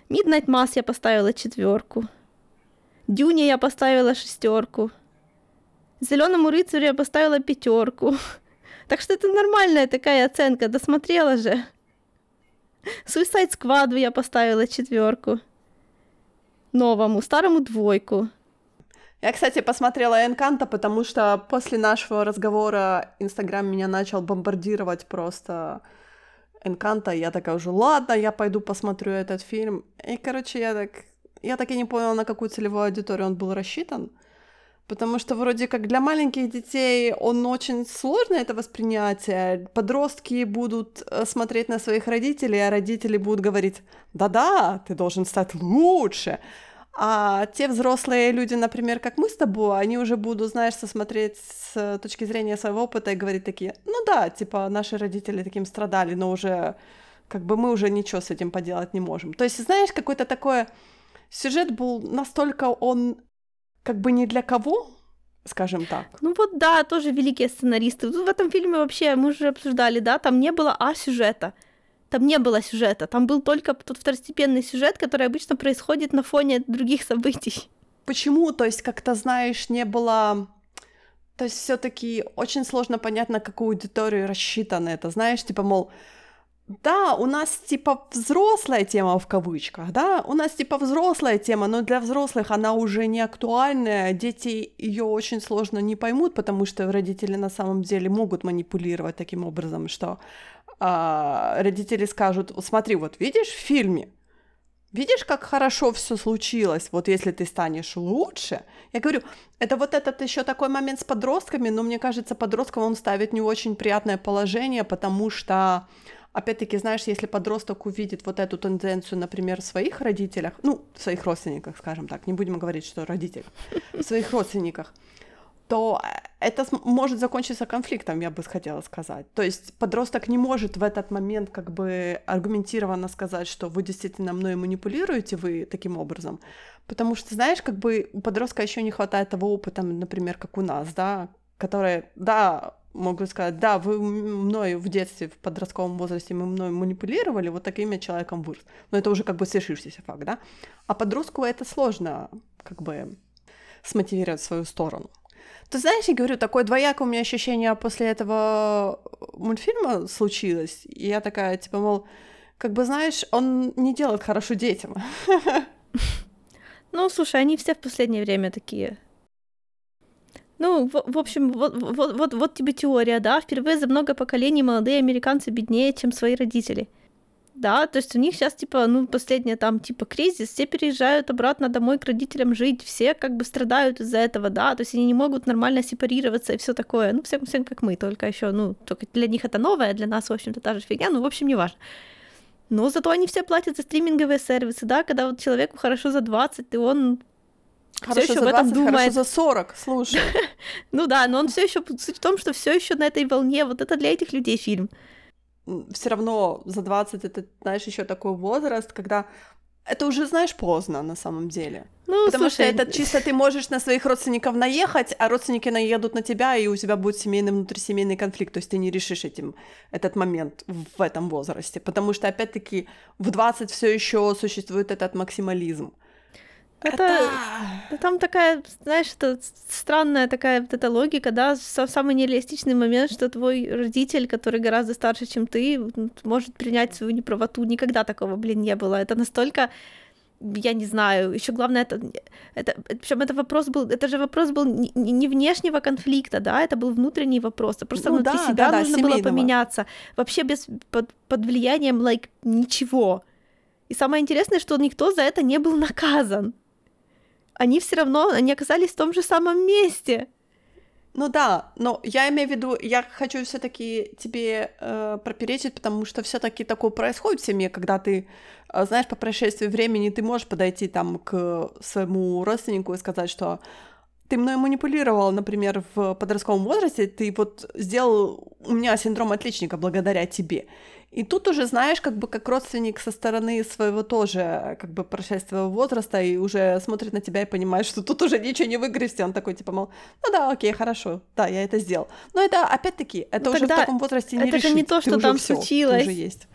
Midnight Mass я поставила четверку. Дюне я поставила шестерку. Зеленому рыцарю я поставила пятерку. <laughs> Так что это нормальная такая оценка, досмотрела же. Suicide Squad я поставила четверку. Новому, старому двойку. Я, кстати, посмотрела Энканта, потому что после нашего разговора Инстаграм меня начал бомбардировать просто Энканта. Я такая уже, ладно, я пойду посмотрю этот фильм. И, короче, я так... Я так и не поняла, на какую целевую аудиторию он был рассчитан. Потому что вроде как для маленьких детей он очень сложно это воспринятие. Подростки будут э, смотреть на своих родителей, а родители будут говорить, да-да, ты должен стать лучше. А те взрослые люди, например, как мы с тобой, они уже будут, знаешь, смотреть с э, точки зрения своего опыта и говорить такие, ну да, типа наши родители таким страдали, но уже как бы мы уже ничего с этим поделать не можем. То есть, знаешь, какой-то такой сюжет был настолько он как бы не для кого, скажем так. Ну вот да, тоже великие сценаристы. Тут в этом фильме вообще, мы уже обсуждали, да, там не было а сюжета. Там не было сюжета, там был только тот второстепенный сюжет, который обычно происходит на фоне других событий. Почему, то есть, как-то, знаешь, не было... То есть все-таки очень сложно понять, на какую аудиторию рассчитано это. Знаешь, типа, мол, да, у нас типа взрослая тема в кавычках, да, у нас типа взрослая тема, но для взрослых она уже не актуальная, дети ее очень сложно не поймут, потому что родители на самом деле могут манипулировать таким образом, что а, родители скажут, смотри, вот видишь в фильме, видишь, как хорошо все случилось, вот если ты станешь лучше. Я говорю, это вот этот еще такой момент с подростками, но мне кажется, подросткам он ставит не очень приятное положение, потому что опять-таки, знаешь, если подросток увидит вот эту тенденцию, например, в своих родителях, ну, в своих родственниках, скажем так, не будем говорить, что родитель, в своих родственниках, то это может закончиться конфликтом, я бы хотела сказать. То есть подросток не может в этот момент как бы аргументированно сказать, что вы действительно мной манипулируете, вы таким образом. Потому что, знаешь, как бы у подростка еще не хватает того опыта, например, как у нас, да, которые, да, могу сказать, да, вы мной в детстве, в подростковом возрасте мы мной манипулировали, вот таким я человеком вырос. Но это уже как бы свершившийся факт, да? А подростку это сложно как бы смотивировать свою сторону. Ты знаешь, я говорю, такое двоякое у меня ощущение после этого мультфильма случилось. И я такая, типа, мол, как бы, знаешь, он не делает хорошо детям. Ну, слушай, они все в последнее время такие. Ну, в, в общем, вот, вот, вот, вот тебе теория, да. Впервые за много поколений молодые американцы беднее, чем свои родители. Да, то есть у них сейчас, типа, ну, последняя там, типа, кризис, все переезжают обратно домой к родителям жить, все как бы страдают из-за этого, да, то есть они не могут нормально сепарироваться и все такое. Ну, всем, всем как мы, только еще, ну, только для них это новое, для нас, в общем-то, та же фигня, ну, в общем, не важно. Но зато они все платят за стриминговые сервисы, да, когда вот человеку хорошо за 20, и он Хорошо все еще за 20, об этом думает. Хорошо за 40, слушай. <laughs> ну да, но он все еще суть в том, что все еще на этой волне. Вот это для этих людей фильм. Все равно за 20 это, знаешь, еще такой возраст, когда это уже, знаешь, поздно на самом деле. Ну, Потому слушай, что это чисто ты можешь на своих родственников наехать, а родственники наедут на тебя, и у тебя будет семейный внутрисемейный конфликт. То есть ты не решишь этим этот момент в этом возрасте. Потому что, опять-таки, в 20 все еще существует этот максимализм. Это... это... Там такая, знаешь, это странная такая вот эта логика, да, самый нереалистичный момент, что твой родитель, который гораздо старше, чем ты, может принять свою неправоту. Никогда такого, блин, не было. Это настолько я не знаю, еще главное, это, это причем это вопрос был, это же вопрос был не, не внешнего конфликта, да, это был внутренний вопрос, просто ну, внутри да, себя да, нужно да, было поменяться, вообще без под, под влиянием like ничего. И самое интересное, что никто за это не был наказан они все равно, они оказались в том же самом месте. Ну да, но я имею в виду, я хочу все-таки тебе э, проперечить, потому что все-таки такое происходит в семье, когда ты, э, знаешь, по прошествии времени ты можешь подойти там к своему родственнику и сказать, что ты мной манипулировал, например, в подростковом возрасте, ты вот сделал у меня синдром отличника благодаря тебе. И тут уже, знаешь, как бы как родственник со стороны своего тоже как бы прошествия возраста и уже смотрит на тебя и понимает, что тут уже ничего не выгрести. Он такой, типа, мол, ну да, окей, хорошо, да, я это сделал. Но это, опять-таки, это ну, уже в таком возрасте не это решить. Это же не то, что ты там всё, случилось. уже есть.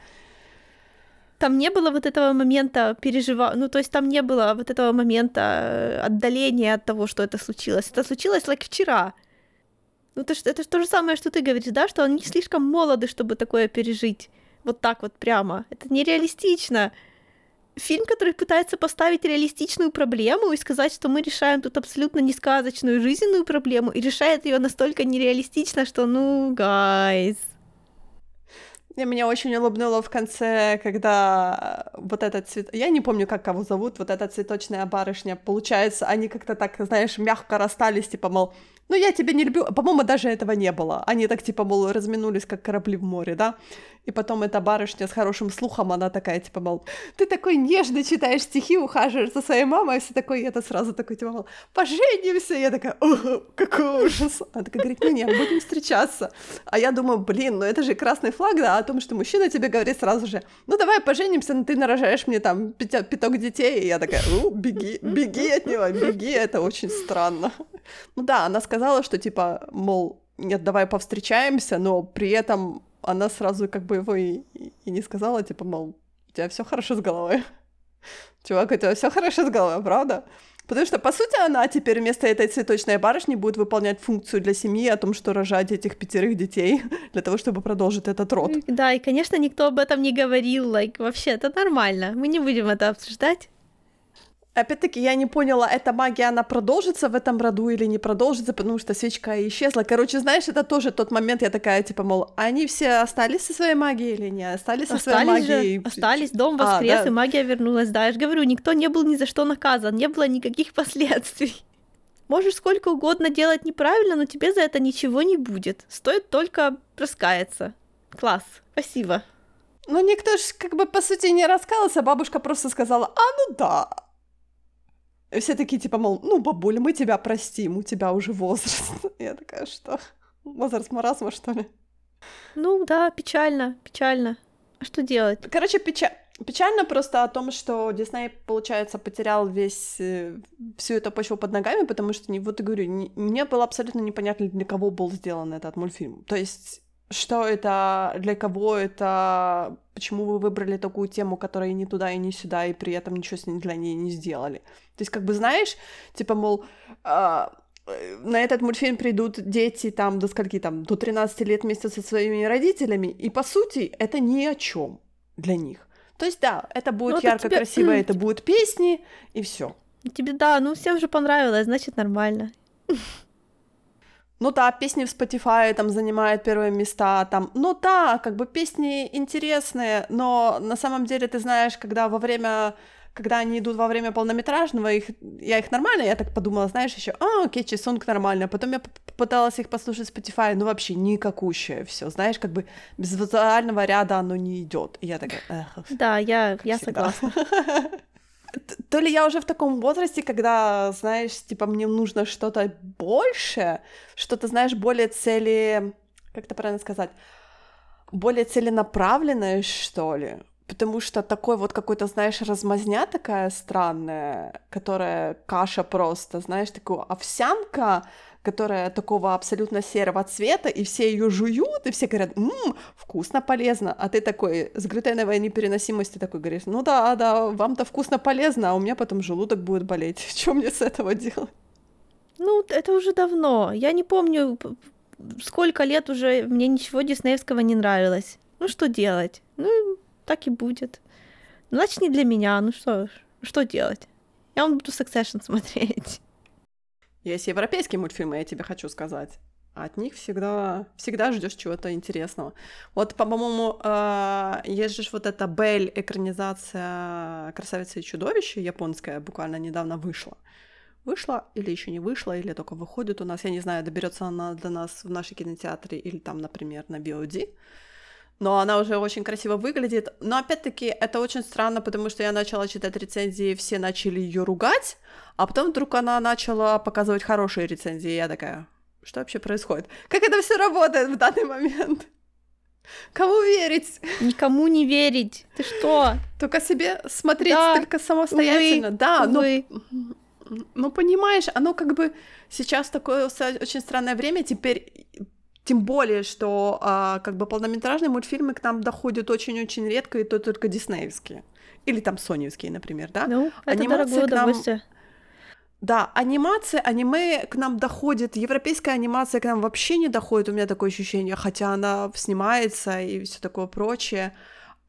Там не было вот этого момента пережива... Ну, то есть там не было вот этого момента э, отдаления от того, что это случилось. Это случилось, like, вчера. Ну, это, это же то же самое, что ты говоришь, да, что они слишком молоды, чтобы такое пережить вот так вот прямо. Это нереалистично. Фильм, который пытается поставить реалистичную проблему и сказать, что мы решаем тут абсолютно несказочную жизненную проблему, и решает ее настолько нереалистично, что ну, гайз. Меня очень улыбнуло в конце, когда вот этот цвет... Я не помню, как кого зовут, вот эта цветочная барышня. Получается, они как-то так, знаешь, мягко расстались, типа, мол, ну я тебя не люблю. По-моему, даже этого не было. Они так, типа, мол, разминулись, как корабли в море, да? И потом эта барышня с хорошим слухом, она такая, типа, мол, ты такой нежно читаешь стихи, ухаживаешь за своей мамой, и все такое, и это сразу такой, типа, мол, поженимся. И я такая, о, какой ужас. Она такая говорит, ну нет, будем встречаться. А я думаю, блин, ну это же красный флаг, да, о том, что мужчина тебе говорит сразу же, ну давай поженимся, но ты нарожаешь мне там пяток детей. И я такая, ну, беги, беги от него, беги, это очень странно. Ну да, она сказала, что типа, мол, нет, давай повстречаемся, но при этом она сразу как бы его и, и не сказала, типа, мол, у тебя все хорошо с головой. <laughs> Чувак, у тебя все хорошо с головой, правда? Потому что, по сути, она теперь вместо этой цветочной барышни будет выполнять функцию для семьи о том, что рожать этих пятерых детей <laughs> для того, чтобы продолжить этот род. Да, и, конечно, никто об этом не говорил, like, вообще, это нормально. Мы не будем это обсуждать. Опять-таки, я не поняла, эта магия, она продолжится в этом роду или не продолжится, потому что свечка исчезла. Короче, знаешь, это тоже тот момент, я такая, типа, мол, они все остались со своей магией или не остались со остались своей магией? Же, остались, дом воскрес, а, да. и магия вернулась. Да, я же говорю, никто не был ни за что наказан, не было никаких <laughs> последствий. Можешь сколько угодно делать неправильно, но тебе за это ничего не будет. Стоит только раскаяться. Класс, спасибо. Ну, никто же, как бы, по сути, не раскался, бабушка просто сказала, а, ну да, все такие, типа, мол, ну, бабуля, мы тебя простим, у тебя уже возраст. <laughs> Я такая, что? Возраст маразма, что ли? Ну, да, печально, печально. А что делать? Короче, печаль... Печально просто о том, что Дисней, получается, потерял весь э, всю эту почву под ногами, потому что, вот и говорю, не, мне было абсолютно непонятно, для кого был сделан этот мультфильм. То есть что это, для кого это, почему вы выбрали такую тему, которая ни туда и ни сюда, и при этом ничего с ней для ней не сделали. То есть, как бы, знаешь, типа, мол, э, на этот мультфильм придут дети там до скольки там, до 13 лет вместе со своими родителями, и по сути это ни о чем для них. То есть, да, это будет ну, ярко, тебе... красиво, это будут песни, и все. Тебе, да, ну всем же понравилось, значит, нормально. Ну да, песни в Spotify там занимают первые места, там, ну да, как бы песни интересные, но на самом деле ты знаешь, когда во время когда они идут во время полнометражного, их, я их нормально, я так подумала, знаешь, еще, а, окей, Чесунг нормально, потом я попыталась их послушать в Spotify, ну вообще никакущее все, знаешь, как бы без визуального ряда оно не идет. И я такая, эх. Да, я, я согласна. <laughs> то ли я уже в таком возрасте, когда, знаешь, типа мне нужно что-то больше, что-то, знаешь, более цели, как это правильно сказать, более целенаправленное, что ли. Потому что такой вот какой-то, знаешь, размазня такая странная, которая каша просто, знаешь, такую овсянка, которая такого абсолютно серого цвета, и все ее жуют, и все говорят, ммм, вкусно, полезно, а ты такой с глютеновой непереносимостью такой говоришь, ну да, да, вам-то вкусно, полезно, а у меня потом желудок будет болеть, <laughs> что мне с этого делать? Ну, это уже давно, я не помню, сколько лет уже мне ничего диснеевского не нравилось. Ну, что делать? Ну, так и будет. Значит, не для меня, ну что, что делать? Я вам буду Succession смотреть. Есть европейские мультфильмы, я тебе хочу сказать. От них всегда, всегда ждешь чего-то интересного. Вот, по-моему, э, есть же вот эта Бель экранизация «Красавица и чудовище» японская, буквально недавно вышла. Вышла или еще не вышла, или только выходит у нас. Я не знаю, доберется она до нас в нашей кинотеатре или там, например, на VOD но она уже очень красиво выглядит. Но опять-таки это очень странно, потому что я начала читать рецензии, все начали ее ругать, а потом вдруг она начала показывать хорошие рецензии, и я такая, что вообще происходит? Как это все работает в данный момент? Кому верить? Никому не верить. Ты что? Только себе смотреть да. только самостоятельно. Увы. Да, Увы. но ну понимаешь, оно как бы сейчас такое очень странное время, теперь тем более, что а, как бы полнометражные мультфильмы к нам доходят очень-очень редко, и то только диснеевские. Или там соневские, например, да? Ну, это Анимация к нам... Да, анимация, аниме к нам доходит, европейская анимация к нам вообще не доходит, у меня такое ощущение, хотя она снимается и все такое прочее.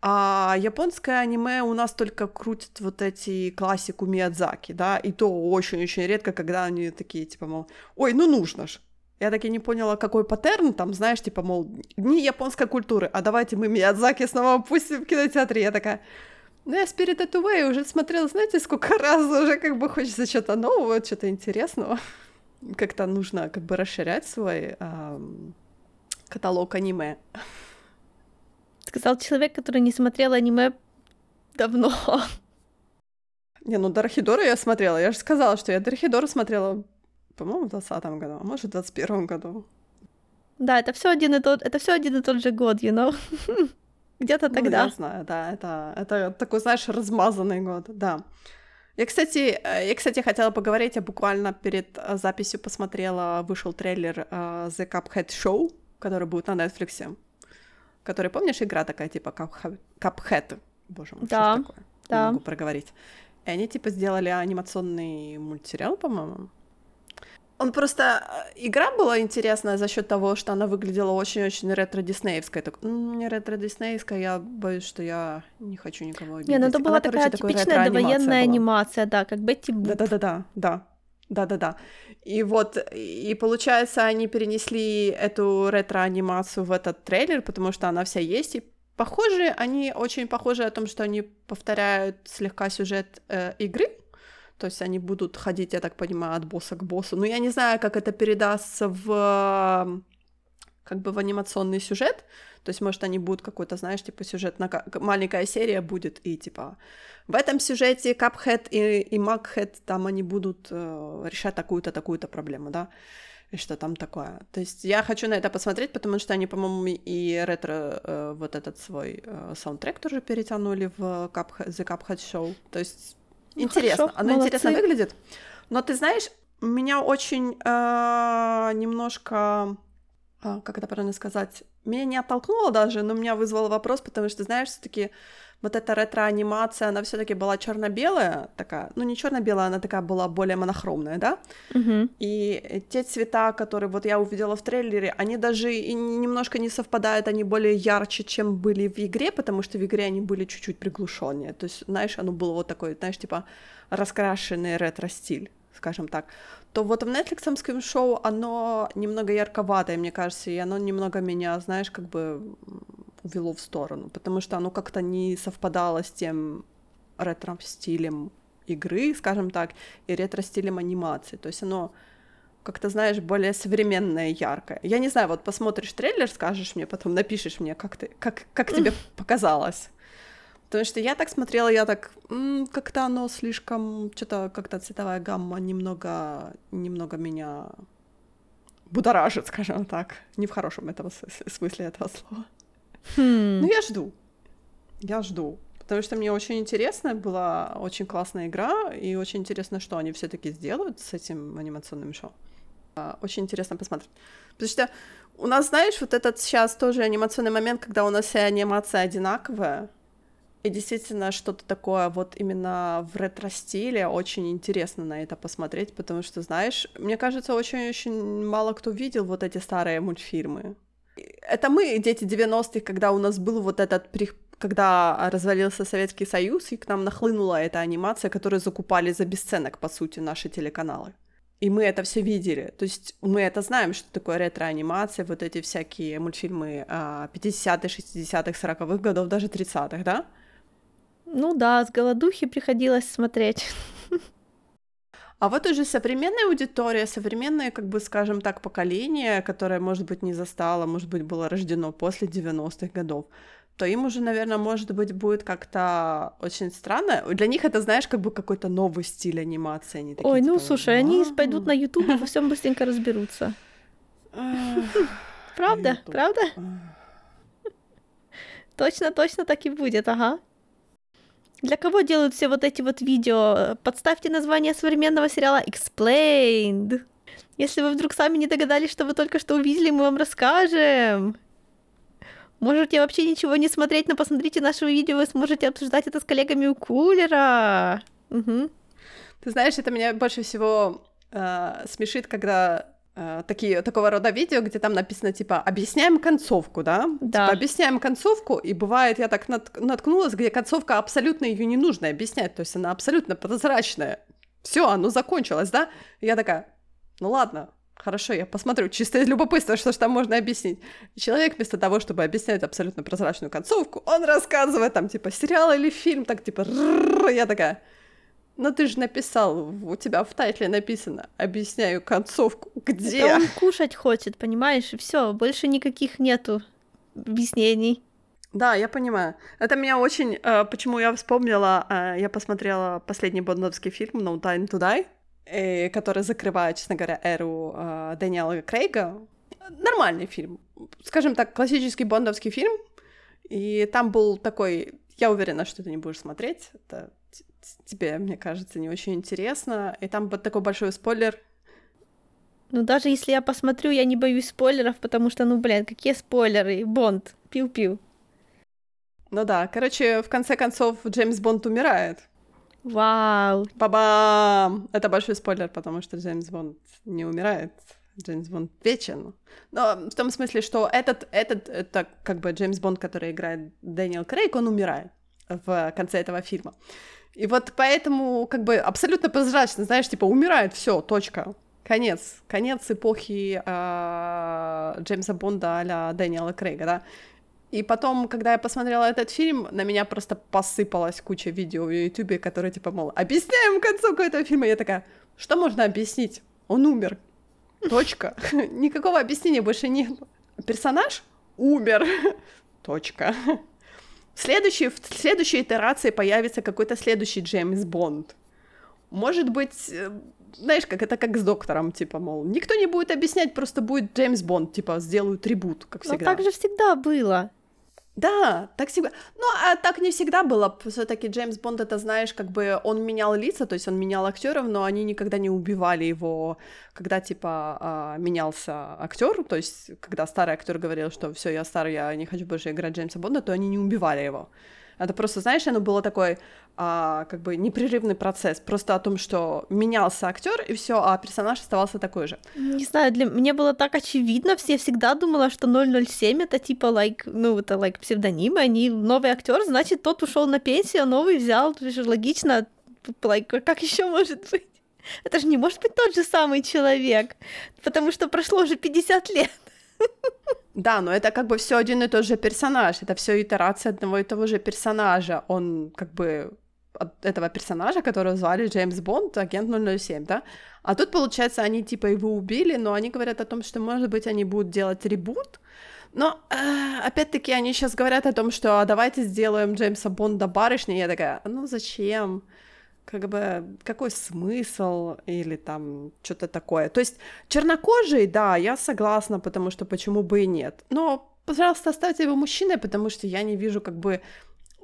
А японское аниме у нас только крутит вот эти классику Миядзаки, да, и то очень-очень редко, когда они такие, типа, мол, ой, ну нужно ж, я так и не поняла, какой паттерн там, знаешь, типа, мол, дни японской культуры, а давайте мы Миядзаки снова пустим в кинотеатре. Я такая, ну, я Spirit Away уже смотрела, знаете, сколько <laughs> раз уже как бы хочется что-то нового, что-то интересного. Как-то нужно как бы расширять свой эм, каталог аниме. Сказал человек, который не смотрел аниме давно. Не, ну Дархидора я смотрела. Я же сказала, что я Дархидора смотрела по-моему, в 2020 году, а может, в 2021 году. Да, это все один и тот, это все один и тот же год, you know? <laughs> Где-то тогда. Ну, я знаю, да, это, это такой, знаешь, размазанный год, да. Я, кстати, э, я, кстати, хотела поговорить, я буквально перед э, записью посмотрела, вышел трейлер uh, The Cuphead Show, который будет на Netflix, который, помнишь, игра такая, типа Cuphead, боже мой, да, что такое? Да. Не могу проговорить. И они, типа, сделали анимационный мультсериал, по-моему, Он просто... э, Игра была интересная за счет того, что она выглядела очень-очень ретро-диснеевской. Так, «М, не ретро-диснеевская, я боюсь, что я не хочу никого обидеть. Не, ну это Она, была короче, такая такой типичная довоенная была. анимация, да, как Бетти Буп. Да-да-да-да, да. Да-да-да. И вот, и получается, они перенесли эту ретро-анимацию в этот трейлер, потому что она вся есть, и похожи, они очень похожи о том, что они повторяют слегка сюжет э, игры, то есть они будут ходить, я так понимаю, от босса к боссу. Но я не знаю, как это передастся в как бы в анимационный сюжет. То есть, может, они будут какой-то, знаешь, типа сюжет, на ка- маленькая серия будет, и типа в этом сюжете Cuphead и, и Maghead, там они будут э, решать такую-то, такую-то проблему, да, и что там такое. То есть я хочу на это посмотреть, потому что они, по-моему, и ретро э, вот этот свой э, саундтрек тоже перетянули в Cuphead, The Cuphead Show. То есть Ну, интересно, хорошо, оно интересно молодцы. выглядит. Но ты знаешь, меня очень э, немножко, а, как это правильно сказать, меня не оттолкнуло даже, но меня вызвало вопрос, потому что, знаешь, все-таки вот эта ретро-анимация, она все-таки была черно-белая такая, ну не черно-белая, она такая была более монохромная, да? Мгм. И те цвета, которые вот я увидела в трейлере, они даже и немножко не совпадают, они более ярче, чем были в игре, потому что в игре они были чуть-чуть приглушеннее. То есть, знаешь, оно было вот такое, знаешь, типа раскрашенный ретро-стиль, скажем так. То вот в Netflix шоу оно немного ярковатое, мне кажется, и оно немного меня, знаешь, как бы увело в сторону, потому что оно как-то не совпадало с тем ретро-стилем игры, скажем так, и ретро-стилем анимации. То есть оно как-то, знаешь, более современное, яркое. Я не знаю, вот посмотришь трейлер, скажешь мне, потом напишешь мне, как, ты, как, как тебе показалось. Потому что я так смотрела, я так, «М, как-то оно слишком, что-то как-то цветовая гамма немного, немного меня будоражит, скажем так. Не в хорошем с- смысле этого слова. Хм. Ну, я жду. Я жду. Потому что мне очень интересно, была очень классная игра, и очень интересно, что они все-таки сделают с этим анимационным шоу. А, Очень интересно посмотреть. Потому что у нас, знаешь, вот этот сейчас тоже анимационный момент, когда у нас вся анимация одинаковая, и действительно что-то такое вот именно в ретро-стиле, очень интересно на это посмотреть, потому что, знаешь, мне кажется, очень-очень мало кто видел вот эти старые мультфильмы. Это мы, дети 90-х, когда у нас был вот этот когда развалился Советский Союз, и к нам нахлынула эта анимация, которую закупали за бесценок, по сути, наши телеканалы. И мы это все видели. То есть мы это знаем, что такое ретро-анимация, вот эти всякие мультфильмы а, 50-х, 60-х, 40-х годов, даже 30-х, да? Ну да, с голодухи приходилось смотреть. <laughs> А вот уже современная аудитория, современное, как бы, скажем так, поколение, которое, может быть, не застало, может быть, было рождено после 90-х годов, то им уже, наверное, может быть, будет как-то очень странно. Для них это, знаешь, как бы какой-то новый стиль анимации. Они такие, Ой, ну типа, слушай, они пойдут на YouTube и во всем быстренько разберутся. Правда? Правда? Точно, точно так и будет, ага. Для кого делают все вот эти вот видео? Подставьте название современного сериала Explained. Если вы вдруг сами не догадались, что вы только что увидели, мы вам расскажем. Можете вообще ничего не смотреть, но посмотрите наше видео, вы сможете обсуждать это с коллегами у кулера. Мгм. Ты знаешь, это меня больше всего э, смешит, когда такие, такого рода видео, где там написано, типа, объясняем концовку, да? Да. Типа, объясняем концовку, и бывает, я так нат- наткнулась, где концовка абсолютно ее не нужно объяснять, то есть она абсолютно прозрачная. Все, оно закончилось, да? И я такая, ну ладно, хорошо, я посмотрю, чисто из любопытства, что же там можно объяснить. И человек вместо того, чтобы объяснять абсолютно прозрачную концовку, он рассказывает там, типа, сериал или фильм, так, типа, я такая, ну ты же написал, у тебя в тайтле написано, объясняю концовку, где? Это он кушать хочет, понимаешь? И все, больше никаких нету объяснений. Да, я понимаю. Это меня очень... э, почему я вспомнила, э, я посмотрела последний бондовский фильм «No Time to Die», э, который закрывает, честно говоря, эру э, Дэниела Крейга. Нормальный фильм. Скажем так, классический бондовский фильм. И там был такой... Я уверена, что ты не будешь смотреть. Это тебе, мне кажется, не очень интересно. И там вот такой большой спойлер. Ну, даже если я посмотрю, я не боюсь спойлеров, потому что, ну, блин, какие спойлеры? Бонд, пиу-пиу. Ну да, короче, в конце концов, Джеймс Бонд умирает. Вау. Ба-бам! Это большой спойлер, потому что Джеймс Бонд не умирает. Джеймс Бонд вечен. Но в том смысле, что этот, этот, это как бы Джеймс Бонд, который играет Дэниел Крейг, он умирает в конце этого фильма. И вот поэтому как бы абсолютно прозрачно, знаешь, типа умирает, все, точка. Конец, конец эпохи э, Джеймса Бонда а Дэниела Крейга, да. И потом, когда я посмотрела этот фильм, на меня просто посыпалась куча видео в Ютубе, которые типа, мол, объясняем концовку этого фильма. Я такая, что можно объяснить? Он умер. Точка. <laughs> Никакого объяснения больше нет. Персонаж умер. <laughs> Точка. В следующей, в следующей итерации появится какой-то следующий Джеймс Бонд. Может быть, э, знаешь, как это как с доктором, типа, мол, никто не будет объяснять, просто будет Джеймс Бонд, типа, сделают трибут, как всегда. Но так же всегда было. Да, так всегда. Ну, а так не всегда было. Все-таки Джеймс Бонд, это знаешь, как бы он менял лица, то есть он менял актеров, но они никогда не убивали его, когда типа а, менялся актер, то есть когда старый актер говорил, что все, я старый, я не хочу больше играть Джеймса Бонда, то они не убивали его. Это просто, знаешь, оно было такой, а, как бы непрерывный процесс, просто о том, что менялся актер и все, а персонаж оставался такой же. Не знаю, для мне было так очевидно, все всегда думала, что 007 это типа like, ну это like псевдонимы, они новый актер, значит тот ушел на пенсию, а новый взял, это же логично, like, как еще может быть? Это же не может быть тот же самый человек, потому что прошло уже 50 лет. Да, но это как бы все один и тот же персонаж, это все итерация одного и того же персонажа. Он как бы от этого персонажа, которого звали Джеймс Бонд, агент 007, да? А тут, получается, они типа его убили, но они говорят о том, что, может быть, они будут делать ребут. Но, э, опять-таки, они сейчас говорят о том, что а давайте сделаем Джеймса Бонда барышней. Я такая, ну зачем? Как бы какой смысл или там что-то такое. То есть чернокожий, да, я согласна, потому что почему бы и нет. Но, пожалуйста, оставьте его мужчиной, потому что я не вижу как бы...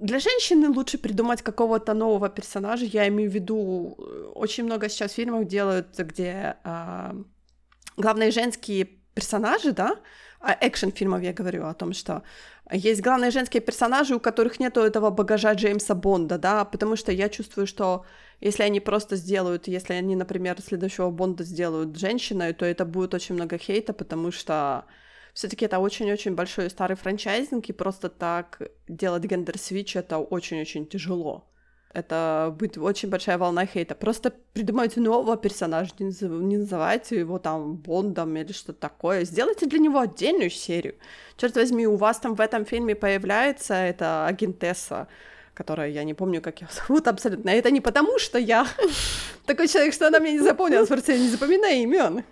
Для женщины лучше придумать какого-то нового персонажа. Я имею в виду, э, очень много сейчас фильмов делают, где э, главные женские персонажи, да, а экшен фильмов я говорю о том, что есть главные женские персонажи, у которых нету этого багажа Джеймса Бонда, да, потому что я чувствую, что если они просто сделают, если они, например, следующего Бонда сделают женщиной, то это будет очень много хейта, потому что все-таки это очень-очень большой старый франчайзинг, и просто так делать гендер-свич это очень-очень тяжело это будет очень большая волна хейта. Просто придумайте нового персонажа, не, называйте его там Бондом или что-то такое. Сделайте для него отдельную серию. Черт возьми, у вас там в этом фильме появляется эта агентесса, которая, я не помню, как ее зовут абсолютно. Это не потому, что я <laughs> такой человек, что она меня не запомнила, просто я не запоминаю имен.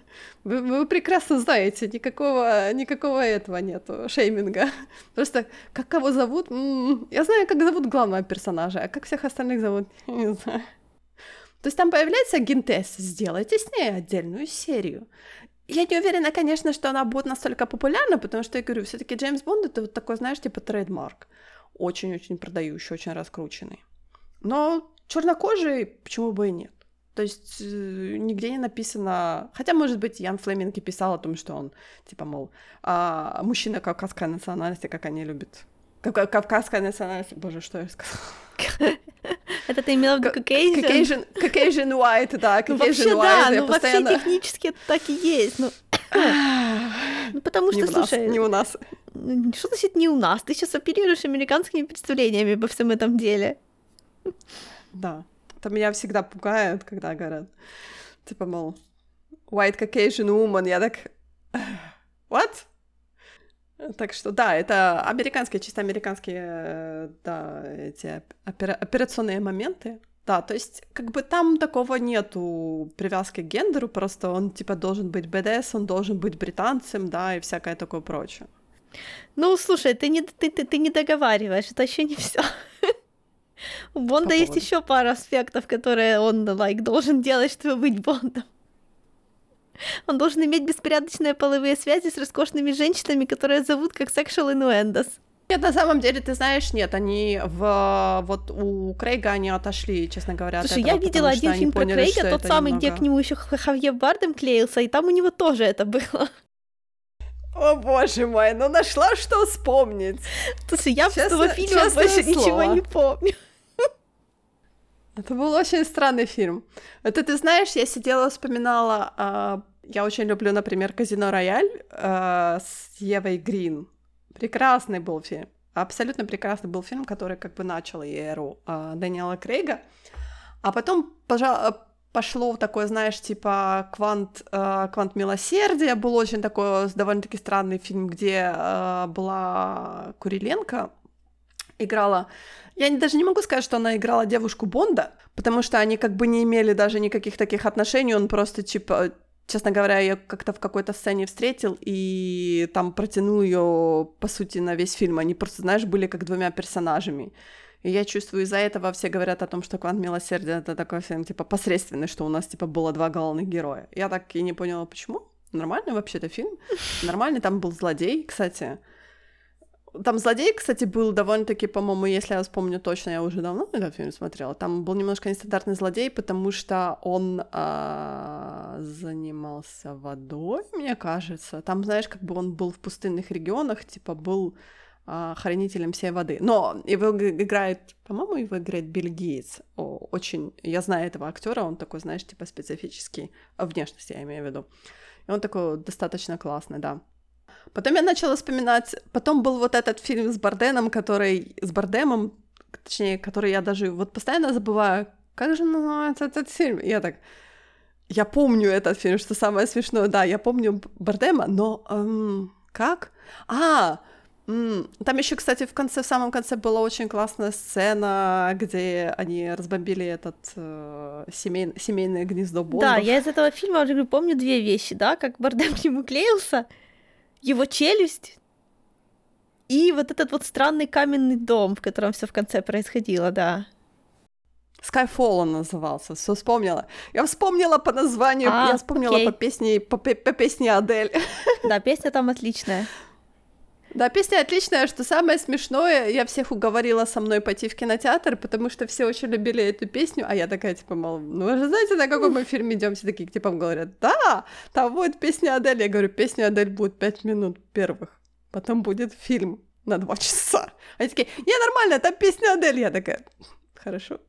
Вы, вы прекрасно знаете, никакого, никакого этого нету, шейминга. Просто как кого зовут? М-м, я знаю, как зовут главного персонажа, а как всех остальных зовут, <laughs> не знаю. То есть там появляется Гинтес, сделайте с ней отдельную серию. Я не уверена, конечно, что она будет настолько популярна, потому что, я говорю, все таки Джеймс Бонд — это вот такой, знаешь, типа трейдмарк. Очень-очень продающий, очень раскрученный. Но чернокожий почему бы и нет? То есть э, нигде не написано... Хотя, может быть, Ян Флеминг и писал о том, что он, типа, мол, а, мужчина кавказской национальности, как они любят. Кавказская национальность... Боже, что я сказала? <laughs> Это ты имела в виду Caucasian? Caucasian white, да, Caucasian ну, вообще, white. Да, ну вообще технически это так и есть. Ну, <coughs> ну потому что, слушай... не у нас. Что значит не у нас? Ты сейчас оперируешь американскими представлениями обо всем этом деле. Да. Это меня всегда пугает, когда говорят, типа, мол, white Caucasian woman, я так, <sighs> what? Так что да, это американские, чисто американские, да, эти опера- операционные моменты. Да, то есть как бы там такого нету привязки к гендеру, просто он типа должен быть БДС, он должен быть британцем, да, и всякое такое прочее. Ну, слушай, ты не, ты, ты, ты не договариваешь, это еще не все. <laughs> У Бонда есть еще пара аспектов, которые он like, должен делать, чтобы быть Бондом. Он должен иметь беспорядочные половые связи с роскошными женщинами, которые зовут как sexual innuendos. Нет, на самом деле, ты знаешь, нет, они в вот у Крейга они отошли, честно говоря. Слушай, этого, я видела один фильм про Крейга, тот самый, немного... где к нему еще Хавье Бардем клеился, и там у него тоже это было. О боже мой, ну нашла что вспомнить. Слушай, я с этого фильма больше ничего не помню. Это был очень странный фильм. Это ты знаешь, я сидела, вспоминала. Э, я очень люблю, например, Казино Рояль э, с Евой Грин. Прекрасный был фильм. Абсолютно прекрасный был фильм, который как бы начал эру э, Дэниела Крейга. А потом, пошло такое, знаешь, типа квант, э, квант милосердия. Был очень такой довольно-таки странный фильм, где э, была Куриленко, играла... Я даже не могу сказать, что она играла девушку Бонда, потому что они как бы не имели даже никаких таких отношений, он просто типа честно говоря, я как-то в какой-то сцене встретил и там протянул ее, по сути, на весь фильм. Они просто, знаешь, были как двумя персонажами. И я чувствую, из-за этого все говорят о том, что «Квант милосердия» — это такой фильм, типа, посредственный, что у нас, типа, было два главных героя. Я так и не поняла, почему. Нормальный вообще-то фильм. Нормальный, там был злодей, кстати. Там злодей, кстати, был довольно-таки, по-моему, если я вспомню точно, я уже давно этот фильм смотрела. Там был немножко нестандартный злодей, потому что он а, занимался водой, мне кажется. Там, знаешь, как бы он был в пустынных регионах, типа был а, хранителем всей воды. Но его играет, по-моему, его играет Гейтс. О, очень, я знаю этого актера, он такой, знаешь, типа специфический, внешность я имею в виду. И он такой достаточно классный, да. Потом я начала вспоминать, потом был вот этот фильм с Барденом, который, с Бардемом, точнее, который я даже вот постоянно забываю, как же называется этот фильм? я так, я помню этот фильм, что самое смешное, да, я помню Бардема, но эм, как? А, м- там еще, кстати, в конце, в самом конце была очень классная сцена, где они разбомбили этот э, семей, семейное гнездо Бондов. Да, я из этого фильма уже помню две вещи, да, как Бардем к нему клеился, его челюсть и вот этот вот странный каменный дом, в котором все в конце происходило, да. Skyfall он назывался, все вспомнила. Я вспомнила по названию, а, я вспомнила окей. по песне, по, по песне Адель. Да, песня там отличная. Да, песня отличная, что самое смешное, я всех уговорила со мной пойти в кинотеатр, потому что все очень любили эту песню, а я такая, типа, мол, ну вы же знаете, на какой мы фильм идем, все такие, типа, говорят, да, там будет песня Адель, я говорю, песня Адель будет пять минут первых, потом будет фильм на два часа. Они такие, не, нормально, там песня Адель, я такая, хорошо.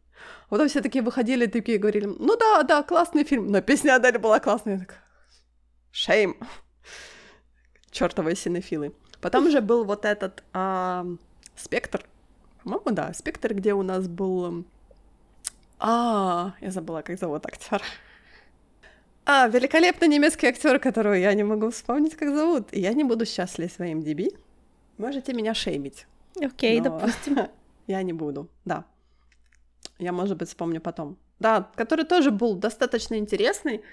Потом все такие выходили, такие говорили, ну да, да, классный фильм, но песня Адель была классная, я такая, шейм. Чёртовые синефилы. Потом же был вот этот а, спектр. По-моему, да, спектр, где у нас был. А, я забыла, как зовут актер. А, великолепный немецкий актер, которого я не могу вспомнить, как зовут. И я не буду лезть своим DB. Можете меня шеймить. Окей, okay, допустим. <laughs> я не буду, да. Я, может быть, вспомню потом. Да, который тоже был достаточно интересный.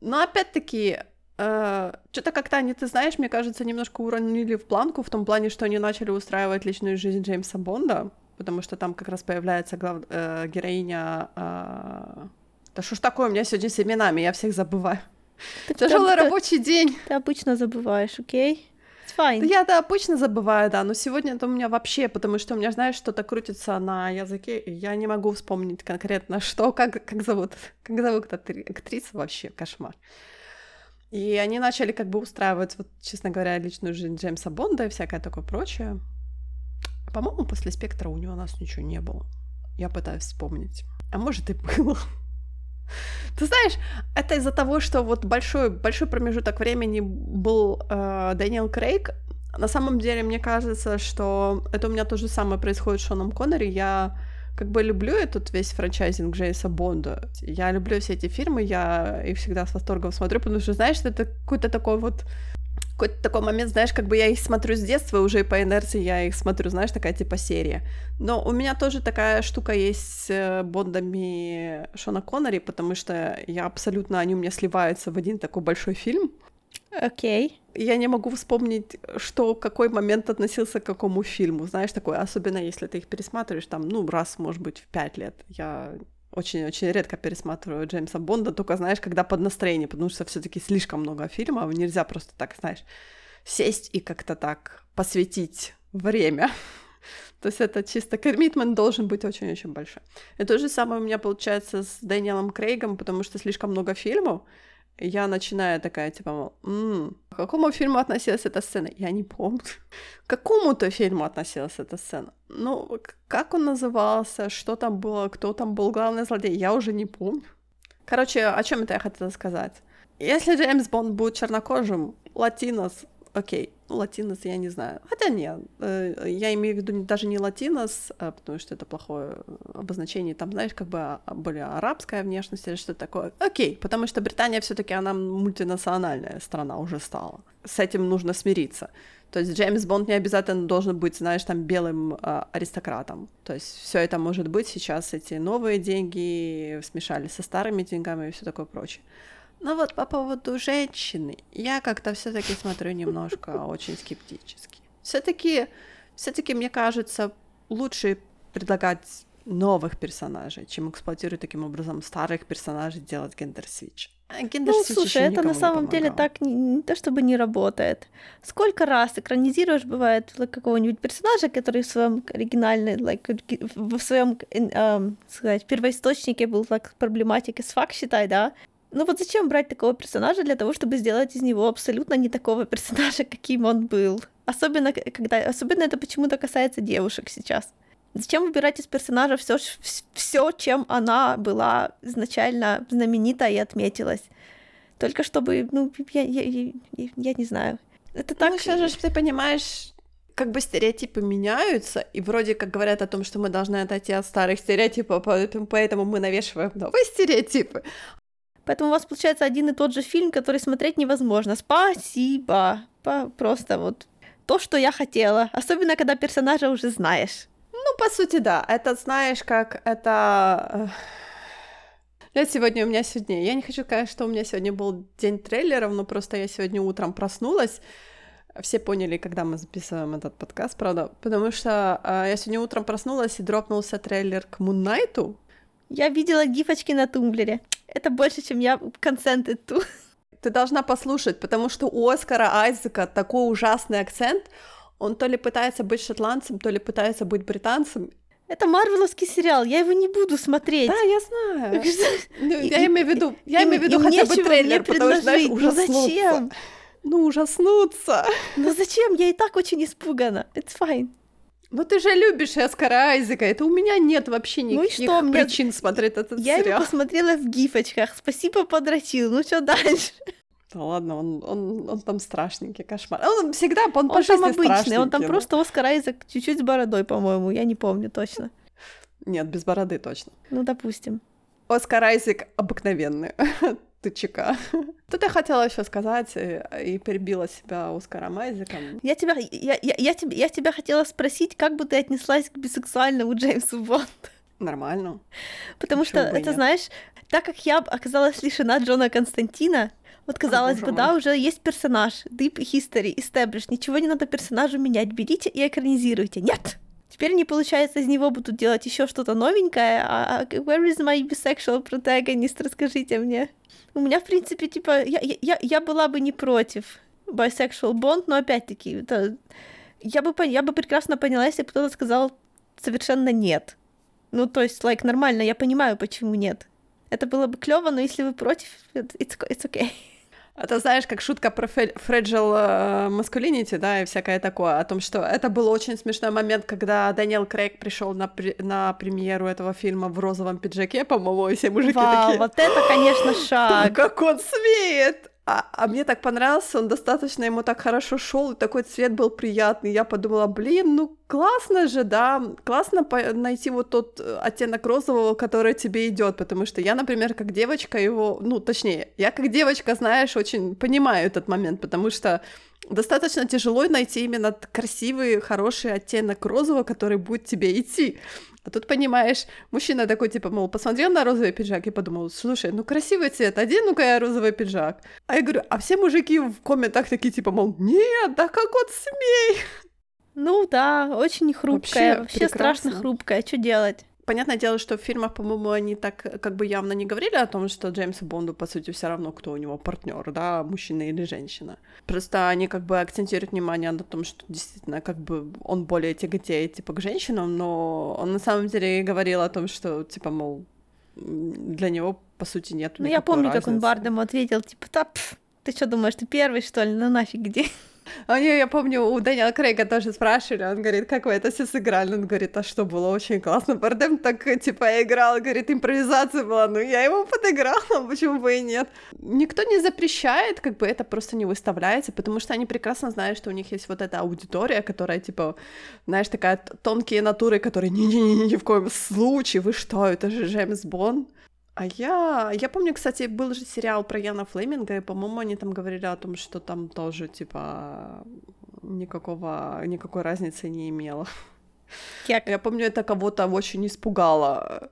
Но опять-таки, что-то как-то они, ты знаешь, мне кажется, немножко уронили в планку в том плане, что они начали устраивать личную жизнь Джеймса Бонда, потому что там как раз появляется глав... э, героиня... Э... Да что ж такое, у меня сегодня с именами, я всех забываю. Тяжелый рабочий день. Ты обычно забываешь, окей? Okay? Fine. Да я-то обычно забываю, да, но сегодня это у меня вообще, потому что у меня, знаешь, что-то крутится на языке, и я не могу вспомнить конкретно, что, как, как зовут, как зовут актрису вообще, кошмар. И они начали как бы устраивать, вот, честно говоря, личную жизнь Джеймса Бонда и всякое такое прочее. По-моему, после «Спектра» у него у нас ничего не было. Я пытаюсь вспомнить. А может и было. Ты знаешь, это из-за того, что вот большой, большой промежуток времени был э, Дэниел Крейг. На самом деле, мне кажется, что это у меня то же самое происходит с Шоном Коннери. Я как бы люблю этот весь франчайзинг Джейса Бонда. Я люблю все эти фильмы, я их всегда с восторгом смотрю, потому что, знаешь, это какой-то такой вот какой-то такой момент, знаешь, как бы я их смотрю с детства, уже по инерции я их смотрю, знаешь, такая типа серия. Но у меня тоже такая штука есть с э, Бондами Шона Коннери, потому что я абсолютно, они у меня сливаются в один такой большой фильм. Окей. Okay я не могу вспомнить, что какой момент относился к какому фильму, знаешь, такое, особенно если ты их пересматриваешь там, ну, раз, может быть, в пять лет. Я очень-очень редко пересматриваю Джеймса Бонда, только, знаешь, когда под настроение, потому что все таки слишком много фильмов, нельзя просто так, знаешь, сесть и как-то так посвятить время. <laughs> То есть это чисто коммитмент должен быть очень-очень большой. И то же самое у меня получается с Дэниелом Крейгом, потому что слишком много фильмов, я начинаю такая, типа, мол, «М, к какому фильму относилась эта сцена? Я не помню. К какому-то фильму относилась эта сцена. Ну, как он назывался, что там было, кто там был главный злодей, я уже не помню. Короче, о чем это я хотела сказать? Если Джеймс Бонд будет чернокожим, латинос, окей, ну, латинос я не знаю. Хотя нет, э, я имею в виду даже не латинос, а потому что это плохое обозначение, там, знаешь, как бы а- более арабская внешность или что-то такое. Окей, потому что Британия все таки она мультинациональная страна уже стала. С этим нужно смириться. То есть Джеймс Бонд не обязательно должен быть, знаешь, там белым а, аристократом. То есть все это может быть сейчас эти новые деньги смешались со старыми деньгами и все такое прочее. Но вот по поводу женщины, я как-то все-таки смотрю немножко очень скептически. Все-таки, все-таки мне кажется, лучше предлагать новых персонажей, чем эксплуатировать таким образом старых персонажей, делать гендер-свич. А Ну, слушай, это на самом деле так не, не то чтобы не работает. Сколько раз экранизируешь, бывает, like, какого-нибудь персонажа, который в своем оригинальной, like, в своем, эм, сказать, первоисточнике был так проблематик as fuck, считай, да? Ну вот зачем брать такого персонажа для того, чтобы сделать из него абсолютно не такого <laughs> персонажа, каким он был? Особенно, когда, особенно это почему-то касается девушек сейчас. Зачем выбирать из персонажа все, все, чем она была изначально знаменита и отметилась? Только чтобы, ну, я, я, я, я- не знаю. Это так... Ну, сейчас же ты понимаешь, как бы стереотипы меняются, и вроде как говорят о том, что мы должны отойти от старых стереотипов, поэтому мы навешиваем новые стереотипы. Поэтому у вас получается один и тот же фильм, который смотреть невозможно. Спасибо. Просто вот то, что я хотела. Особенно, когда персонажа уже знаешь. Ну, по сути, да. Это, знаешь, как это... э, Я сегодня, у меня сегодня... Я не хочу сказать, что у меня сегодня был день трейлеров, но просто я сегодня утром проснулась. Все поняли, когда мы записываем этот подкаст, правда? Потому что э, я сегодня утром проснулась и дропнулся трейлер к Муннайту. Я видела гифочки на тумблере. Это больше, чем я консенты ту. Ты должна послушать, потому что у Оскара Айзека такой ужасный акцент. Он то ли пытается быть шотландцем, то ли пытается быть британцем. Это марвеловский сериал, я его не буду смотреть. Да, я знаю. Ну, И- я имею в виду, я им- имею в виду хотя бы трейлер, потому что, знаешь. Ну ужаснуться. зачем? Ну, ужаснуться. Ну зачем? Я и так очень испугана. It's fine. Ну, ты же любишь Оскара Айзека. Это у меня нет вообще Ну никаких что, мне- причин смотреть этот Я его сериал. посмотрела в гифочках. Спасибо, подрочил. Ну что дальше? Да ладно, он, он, он там страшненький, кошмар. Он всегда, он, по Он там жизни обычный, он там страшненький, просто Оскар Айзек чуть-чуть с бородой, по-моему. Я не помню точно. ну. Нет, без бороды точно. Ну, допустим. Оскар Айзек обыкновенный. <laughs> Ты чека. <laughs> Тут я хотела еще сказать э, и перебила себя Оскаром Айзеком. Я тебя, я, я, я, тебя, я тебя хотела спросить, как бы ты отнеслась к бисексуальному Джеймсу Бонду? Нормально. Потому что, бы и это нет? знаешь, так как я оказалась лишена Джона Константина, вот казалось боже бы, мой. да, уже есть персонаж, Deep History, Established, ничего не надо персонажу менять, берите и экранизируйте. Нет! Теперь не получается, из него будут делать еще что-то новенькое, а а where is my bisexual protagonist, расскажите мне. У меня, в принципе, типа, я, я- я, была бы не против bisexual bond, но опять-таки, это... Я бы, я бы прекрасно поняла, если бы кто-то сказал совершенно нет. Ну, то есть, like, нормально, я понимаю, почему нет. Это было бы клево, но если вы против, it- it's, it's okay. Это знаешь, как шутка про fragile э, masculinity, да, и всякое такое, о том, что это был очень смешной момент, когда Дэниел Крейг пришел на, пре- на премьеру этого фильма в розовом пиджаке, по-моему, и все мужики Вау, такие, вот это, конечно, «Да, шаг. как он смеет! А, а мне так понравился, он достаточно ему так хорошо шел, и такой цвет был приятный. Я подумала, блин, ну классно же, да, классно найти вот тот э, оттенок розового, который тебе идет, потому что я, например, как девочка его, ну, точнее, я как девочка, знаешь, очень понимаю этот момент, потому что достаточно тяжело найти именно красивый, хороший оттенок розового, который будет тебе идти. А тут, понимаешь, мужчина такой, типа, мол, посмотрел на розовый пиджак и подумал, слушай, ну красивый цвет, одену-ка я розовый пиджак. А я говорю, а все мужики в комментах такие, типа, мол, нет, да как он смей. Ну да, очень хрупкая, Вообще вообще, страшно хрупкая, что делать? Понятное дело, что в фильмах, по-моему, они так э, как бы явно не говорили о том, что Джеймсу Бонду, по сути, все равно, кто у него партнер, да, мужчина или женщина. Просто они как бы акцентируют внимание на том, что действительно как бы он более тяготеет, типа, к женщинам, но он на самом деле говорил о том, что, типа, мол, для него по сути, нет Ну, я помню, разницы. как он Бардему ответил, типа, да, пф, ты что думаешь, ты первый, что ли? Ну нафиг, где? Не, я помню, у Дэниела Крейга тоже спрашивали, он говорит, как вы это все сыграли? Он говорит, а что, было очень классно. Бардем так, типа, играл, говорит, импровизация была, ну я ему подыграла, <laughs> почему бы и нет. Никто не запрещает, как бы это просто не выставляется, потому что они прекрасно знают, что у них есть вот эта аудитория, которая, типа, знаешь, такая тонкие натуры, которые ни-ни-ни, ни в коем случае, вы что, это же Джеймс Бонд. А я... Я помню, кстати, был же сериал про Яна Флеминга, и, по-моему, они там говорили о том, что там тоже, типа, никакого... никакой разницы не имело. Як? Я помню, это кого-то очень испугало.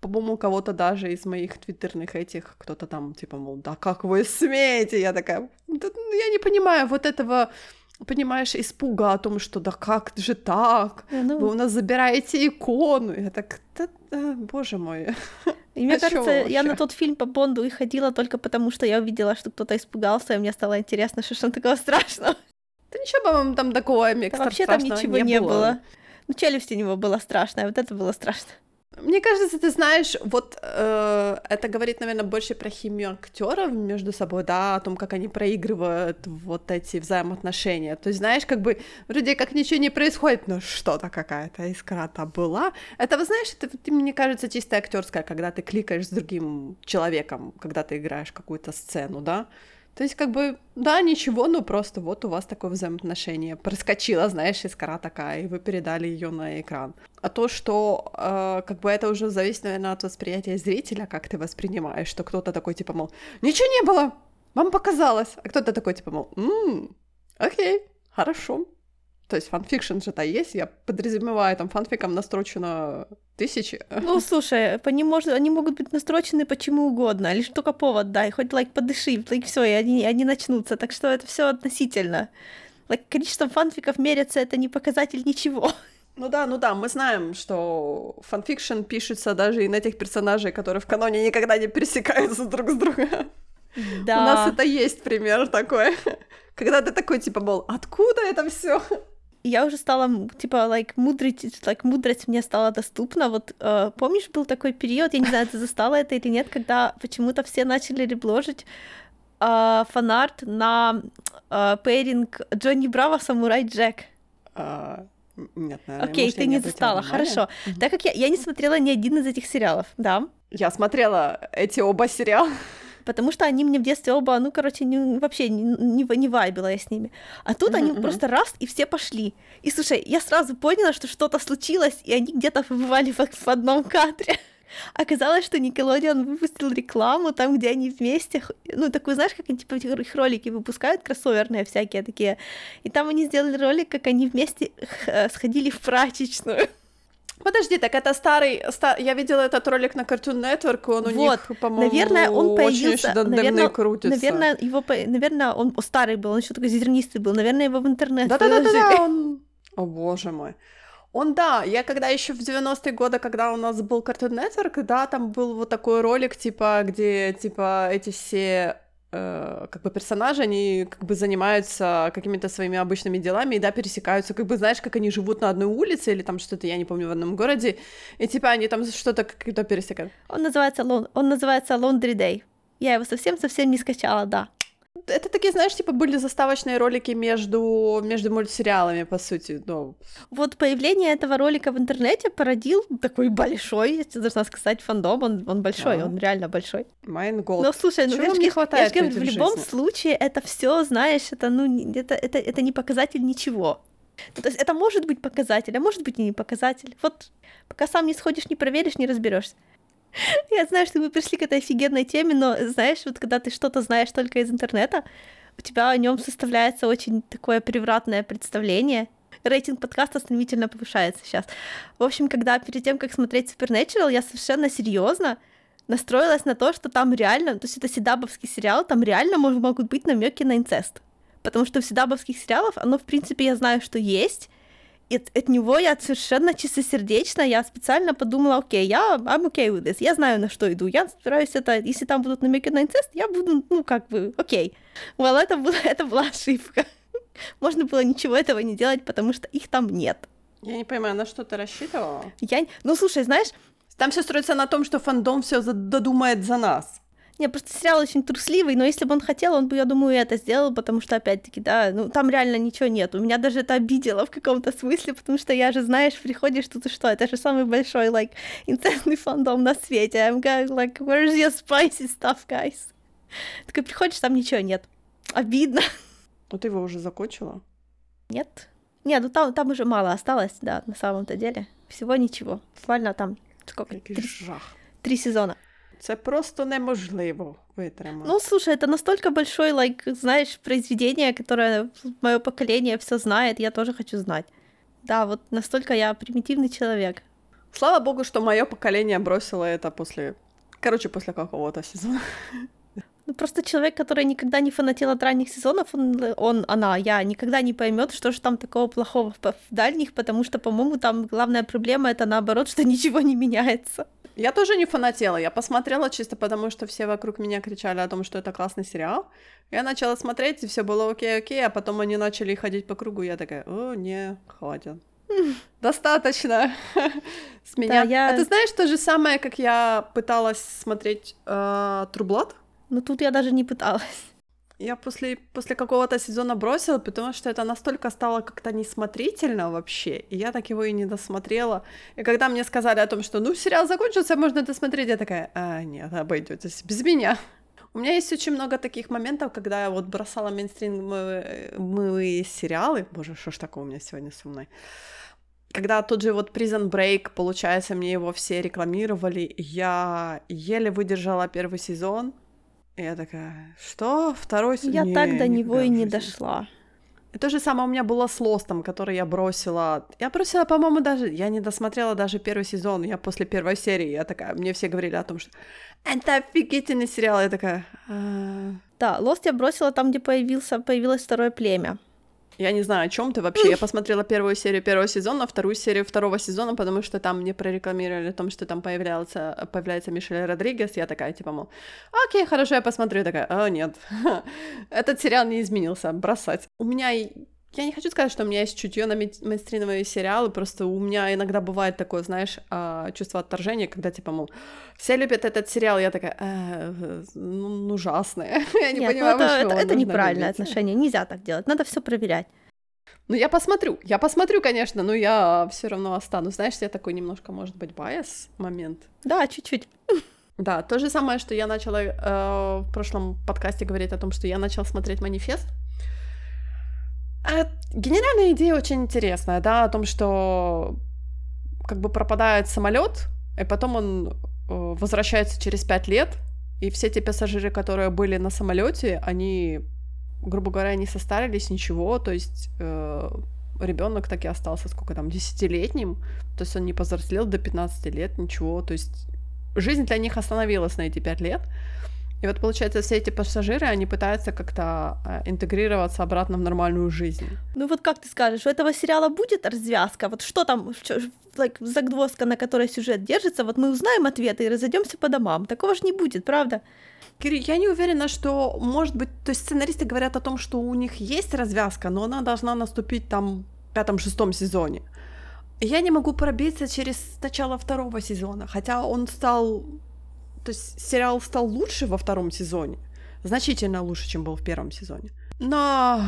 По-моему, кого-то даже из моих твиттерных этих, кто-то там, типа, мол, да как вы смеете? Я такая, да, ну, я не понимаю вот этого понимаешь, испуга о том, что да как же так, ну... вы у нас забираете икону. Я так, да, да, боже мой. <laughs> И мне а кажется, я на тот фильм по Бонду и ходила только потому, что я увидела, что кто-то испугался, и мне стало интересно, что там такого страшного. Да ничего, по-моему, там такого микса да, Вообще там ничего не, не было. было. Ну, челюсть у него была страшная, вот это было страшно. Мне кажется, ты знаешь, вот э, это говорит, наверное, больше про химию актеров между собой, да, о том, как они проигрывают вот эти взаимоотношения. То есть, знаешь, как бы вроде как ничего не происходит, но что-то какая-то искра-то была. Это, вы знаешь, это, мне кажется, чисто актерское, когда ты кликаешь с другим человеком, когда ты играешь какую-то сцену, да. То есть, как бы, да, ничего, но просто вот у вас такое взаимоотношение. Проскочила, знаешь, искра такая, и вы передали ее на экран. А то, что э, как бы это уже зависит, наверное, от восприятия зрителя, как ты воспринимаешь, что кто-то такой, типа, мол, ничего не было, вам показалось, а кто-то такой, типа, мол, м-м, окей, хорошо, то есть fan fiction же-то есть, я подразумеваю, там фанфиком настрочено тысячи. Ну, слушай, по ним можно, они могут быть настрочены почему угодно, лишь только повод дай, хоть like like, подыши, like, все, и они, они начнутся. Так что это все относительно. Like, количество фанфиков меряться это не показатель ничего. Ну да, ну да, мы знаем, что fan fiction пишется даже и на тех персонажей, которые в каноне никогда не пересекаются друг с другом. Да. У нас это есть пример такой. Когда ты такой, типа, мол, откуда это все? Я уже стала, типа, like, мудрить, like, мудрость мне стала доступна. Вот э, помнишь, был такой период, я не знаю, ты застала это или нет, когда почему-то все начали ребложить э, фанарт на э, пейринг Джонни Браво Самурай Джек. Uh, нет, наверное, Окей, ты не застала, хорошо. Mm-hmm. Так как я, я не смотрела ни один из этих сериалов, да? Я смотрела эти оба сериала потому что они мне в детстве оба, ну, короче, не, вообще не, не, не вайбила я с ними. А тут mm-hmm, они просто раз, и все пошли. И, слушай, я сразу поняла, что что-то случилось, и они где-то побывали в, в одном кадре. <laughs> Оказалось, что Никелодион выпустил рекламу там, где они вместе, ну, такую, знаешь, как они, типа, их ролики выпускают, кроссоверные всякие такие, и там они сделали ролик, как они вместе сходили в прачечную. <laughs> Подожди, так это старый, стар... я видела этот ролик на Cartoon Network, он у вот. них, по-моему, наверное, он появился, очень наверное, крутится. Наверное, его, наверное, он старый был, он еще такой зернистый был, наверное, его в интернет Да-да-да, он... <laughs> О, боже мой. Он, да, я когда еще в 90-е годы, когда у нас был Cartoon Network, да, там был вот такой ролик, типа, где, типа, эти все Э, как бы персонажи, они как бы занимаются какими-то своими обычными делами и, да, пересекаются, как бы, знаешь, как они живут на одной улице или там что-то, я не помню, в одном городе, и типа они там что-то как-то пересекают. Он называется, он называется Laundry Day. Я его совсем-совсем не скачала, да. Это такие, знаешь, типа были заставочные ролики между, между мультсериалами, по сути. Ну. Вот появление этого ролика в интернете породил такой большой, я должна сказать, фандом. Он, он большой, а. он реально большой. Майн год. Но слушай, ну Чего не хватает я говорю, в любом жизни? случае это все, знаешь, это, ну, это, это, это не показатель ничего. Ну, то есть это может быть показатель, а может быть и не показатель. Вот пока сам не сходишь, не проверишь, не разберешься. <laughs> Я знаю, что мы пришли к этой офигенной теме, но знаешь, вот когда ты что-то знаешь только из интернета, у тебя о нем составляется очень такое превратное представление. Рейтинг подкаста стремительно повышается сейчас. В общем, когда перед тем, как смотреть Supernatural, я совершенно серьезно настроилась на то, что там реально, то есть это седабовский сериал, там реально могут быть намеки на инцест. Потому что в седабовских сериалах оно, в принципе, я знаю, что есть, от, от него я совершенно чистосердечно, я специально подумала, окей, я I'm okay with this, я знаю, на что иду, я стараюсь это, если там будут намеки на инцест, я буду, ну, как бы, окей. Well, это, было, <laughs> это была ошибка. Можно было ничего этого не делать, потому что их там нет. Я не понимаю, на что ты рассчитывала? Я... Ну, слушай, знаешь, Там все строится на том, что фандом все додумает за нас. Не, просто сериал очень трусливый, но если бы он хотел, он бы, я думаю, и это сделал, потому что, опять-таки, да, ну, там реально ничего нет. У меня даже это обидело в каком-то смысле, потому что я же, знаешь, приходишь тут и что, это же самый большой, like, инцестный фандом на свете. I'm going, like, where's your spicy stuff, guys? Такой приходишь, там ничего нет. Обидно. Ну, ты его уже закончила? Нет. Нет, ну там, там уже мало осталось, да, на самом-то деле. Всего ничего. Буквально там сколько? Жах. Три сезона. Це просто неможливо витримати. Ну, слушай, это настолько большое, like, знаешь, произведение, которое мое поколение все знает, я тоже хочу знать. Да, вот настолько я примитивный человек. Слава богу, что мое поколение бросило это после, короче, после какого-то сезона. <laughs> Ну, просто человек, который никогда не фанател от ранних сезонов, он, он она, я, никогда не поймет, что же там такого плохого в, дальних, потому что, по-моему, там главная проблема это наоборот, что ничего не меняется. Я тоже не фанатела, я посмотрела чисто потому, что все вокруг меня кричали о том, что это классный сериал. Я начала смотреть, и все было окей-окей, а потом они начали ходить по кругу, я такая, о, не, хватит. <laughs> Достаточно <laughs> с меня. Да, я... А ты знаешь то же самое, как я пыталась смотреть э, Трублат? Ну тут я даже не пыталась. Я после, после какого-то сезона бросила, потому что это настолько стало как-то несмотрительно вообще, и я так его и не досмотрела. И когда мне сказали о том, что ну сериал закончился, можно досмотреть, я такая, а, нет, обойдетесь без меня. У меня есть очень много таких моментов, когда я вот бросала мейнстримовые сериалы. Боже, что ж такое у меня сегодня с мной? Когда тот же вот Prison Break, получается, мне его все рекламировали, я еле выдержала первый сезон, я такая, что? Второй сезон? Я не, так до него и не дошла. И то же самое у меня было с Лостом, который я бросила. Я бросила, по-моему, даже... Я не досмотрела даже первый сезон. Я после первой серии, я такая... Мне все говорили о том, что это офигительный сериал. Я такая... А... Да, Лост я бросила там, где появился, появилось второе племя. Я не знаю, о чем ты вообще. Я посмотрела первую серию первого сезона, вторую серию второго сезона, потому что там мне прорекламировали о том, что там появляется, появляется Мишель Родригес. Я такая, типа, мол, окей, хорошо, я посмотрю. Я такая, о, нет, <laughs> этот сериал не изменился, бросать. У меня я не хочу сказать, что у меня есть чутье на мейнстримовые сериалы, просто у меня иногда бывает такое, знаешь, а, чувство отторжения, когда, типа, мол, все любят этот сериал, я такая, э, ну, ужасное. <laughs> я не Нет, понимаю, ну, это, это, это неправильное любить. отношение, нельзя так делать, надо все проверять. Ну, я посмотрю, я посмотрю, конечно, но я все равно останусь. Знаешь, я такой немножко, может быть, байс момент. Да, чуть-чуть. <laughs> Да, то же самое, что я начала э, в прошлом подкасте говорить о том, что я начала смотреть манифест. А генеральная идея очень интересная, да, о том, что как бы пропадает самолет, и потом он э, возвращается через пять лет, и все те пассажиры, которые были на самолете, они, грубо говоря, не состарились, ничего, то есть э, ребенок так и остался, сколько там, десятилетним, то есть он не повзрослел до 15 лет, ничего, то есть жизнь для них остановилась на эти пять лет, и вот, получается, все эти пассажиры, они пытаются как-то э, интегрироваться обратно в нормальную жизнь. Ну вот как ты скажешь, у этого сериала будет развязка? Вот что там, like, загвоздка, на которой сюжет держится, вот мы узнаем ответы и разойдемся по домам. Такого же не будет, правда? Кири, я не уверена, что, может быть, то есть сценаристы говорят о том, что у них есть развязка, но она должна наступить там в пятом-шестом сезоне. Я не могу пробиться через начало второго сезона, хотя он стал то есть сериал стал лучше во втором сезоне, значительно лучше, чем был в первом сезоне. Но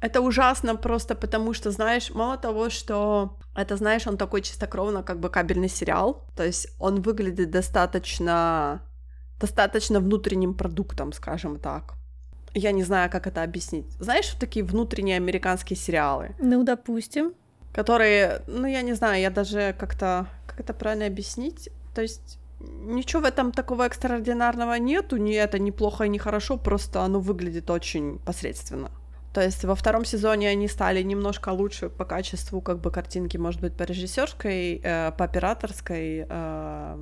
это ужасно просто потому, что, знаешь, мало того, что это, знаешь, он такой чистокровно как бы кабельный сериал, то есть он выглядит достаточно, достаточно внутренним продуктом, скажем так. Я не знаю, как это объяснить. Знаешь, вот такие внутренние американские сериалы? Ну, допустим. Которые, ну, я не знаю, я даже как-то, как это правильно объяснить? То есть ничего в этом такого экстраординарного нету, ни это ни плохо, ни хорошо, просто оно выглядит очень посредственно. То есть во втором сезоне они стали немножко лучше по качеству как бы картинки, может быть, по режиссерской, э, по операторской э,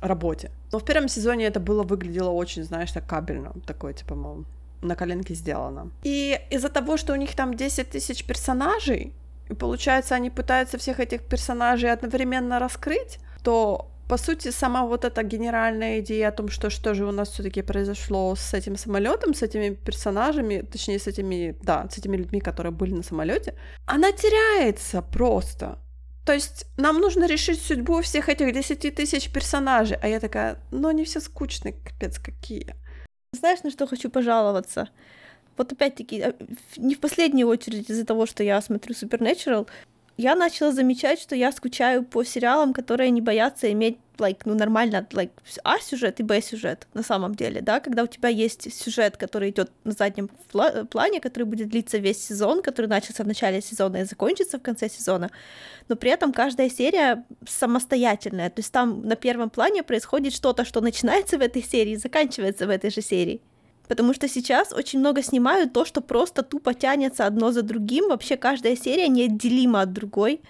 работе. Но в первом сезоне это было выглядело очень, знаешь, так кабельно, такое типа, мол, на коленке сделано. И из-за того, что у них там 10 тысяч персонажей, и получается, они пытаются всех этих персонажей одновременно раскрыть, то по сути, сама вот эта генеральная идея о том, что что же у нас все-таки произошло с этим самолетом, с этими персонажами, точнее, с этими, да, с этими людьми, которые были на самолете, она теряется просто. То есть нам нужно решить судьбу всех этих 10 тысяч персонажей. А я такая, ну они все скучные, капец какие. Знаешь, на что хочу пожаловаться? Вот опять-таки, э, не в последнюю очередь из-за того, что я смотрю Supernatural, я начала замечать, что я скучаю по сериалам, которые не боятся иметь like, ну, нормально, like, А сюжет и Б сюжет на самом деле, да, когда у тебя есть сюжет, который идет на заднем плане, который будет длиться весь сезон, который начался в начале сезона и закончится в конце сезона, но при этом каждая серия самостоятельная, то есть там на первом плане происходит что-то, что начинается в этой серии и заканчивается в этой же серии. Потому что сейчас очень много снимают то, что просто тупо тянется одно за другим. Вообще каждая серия неотделима от другой.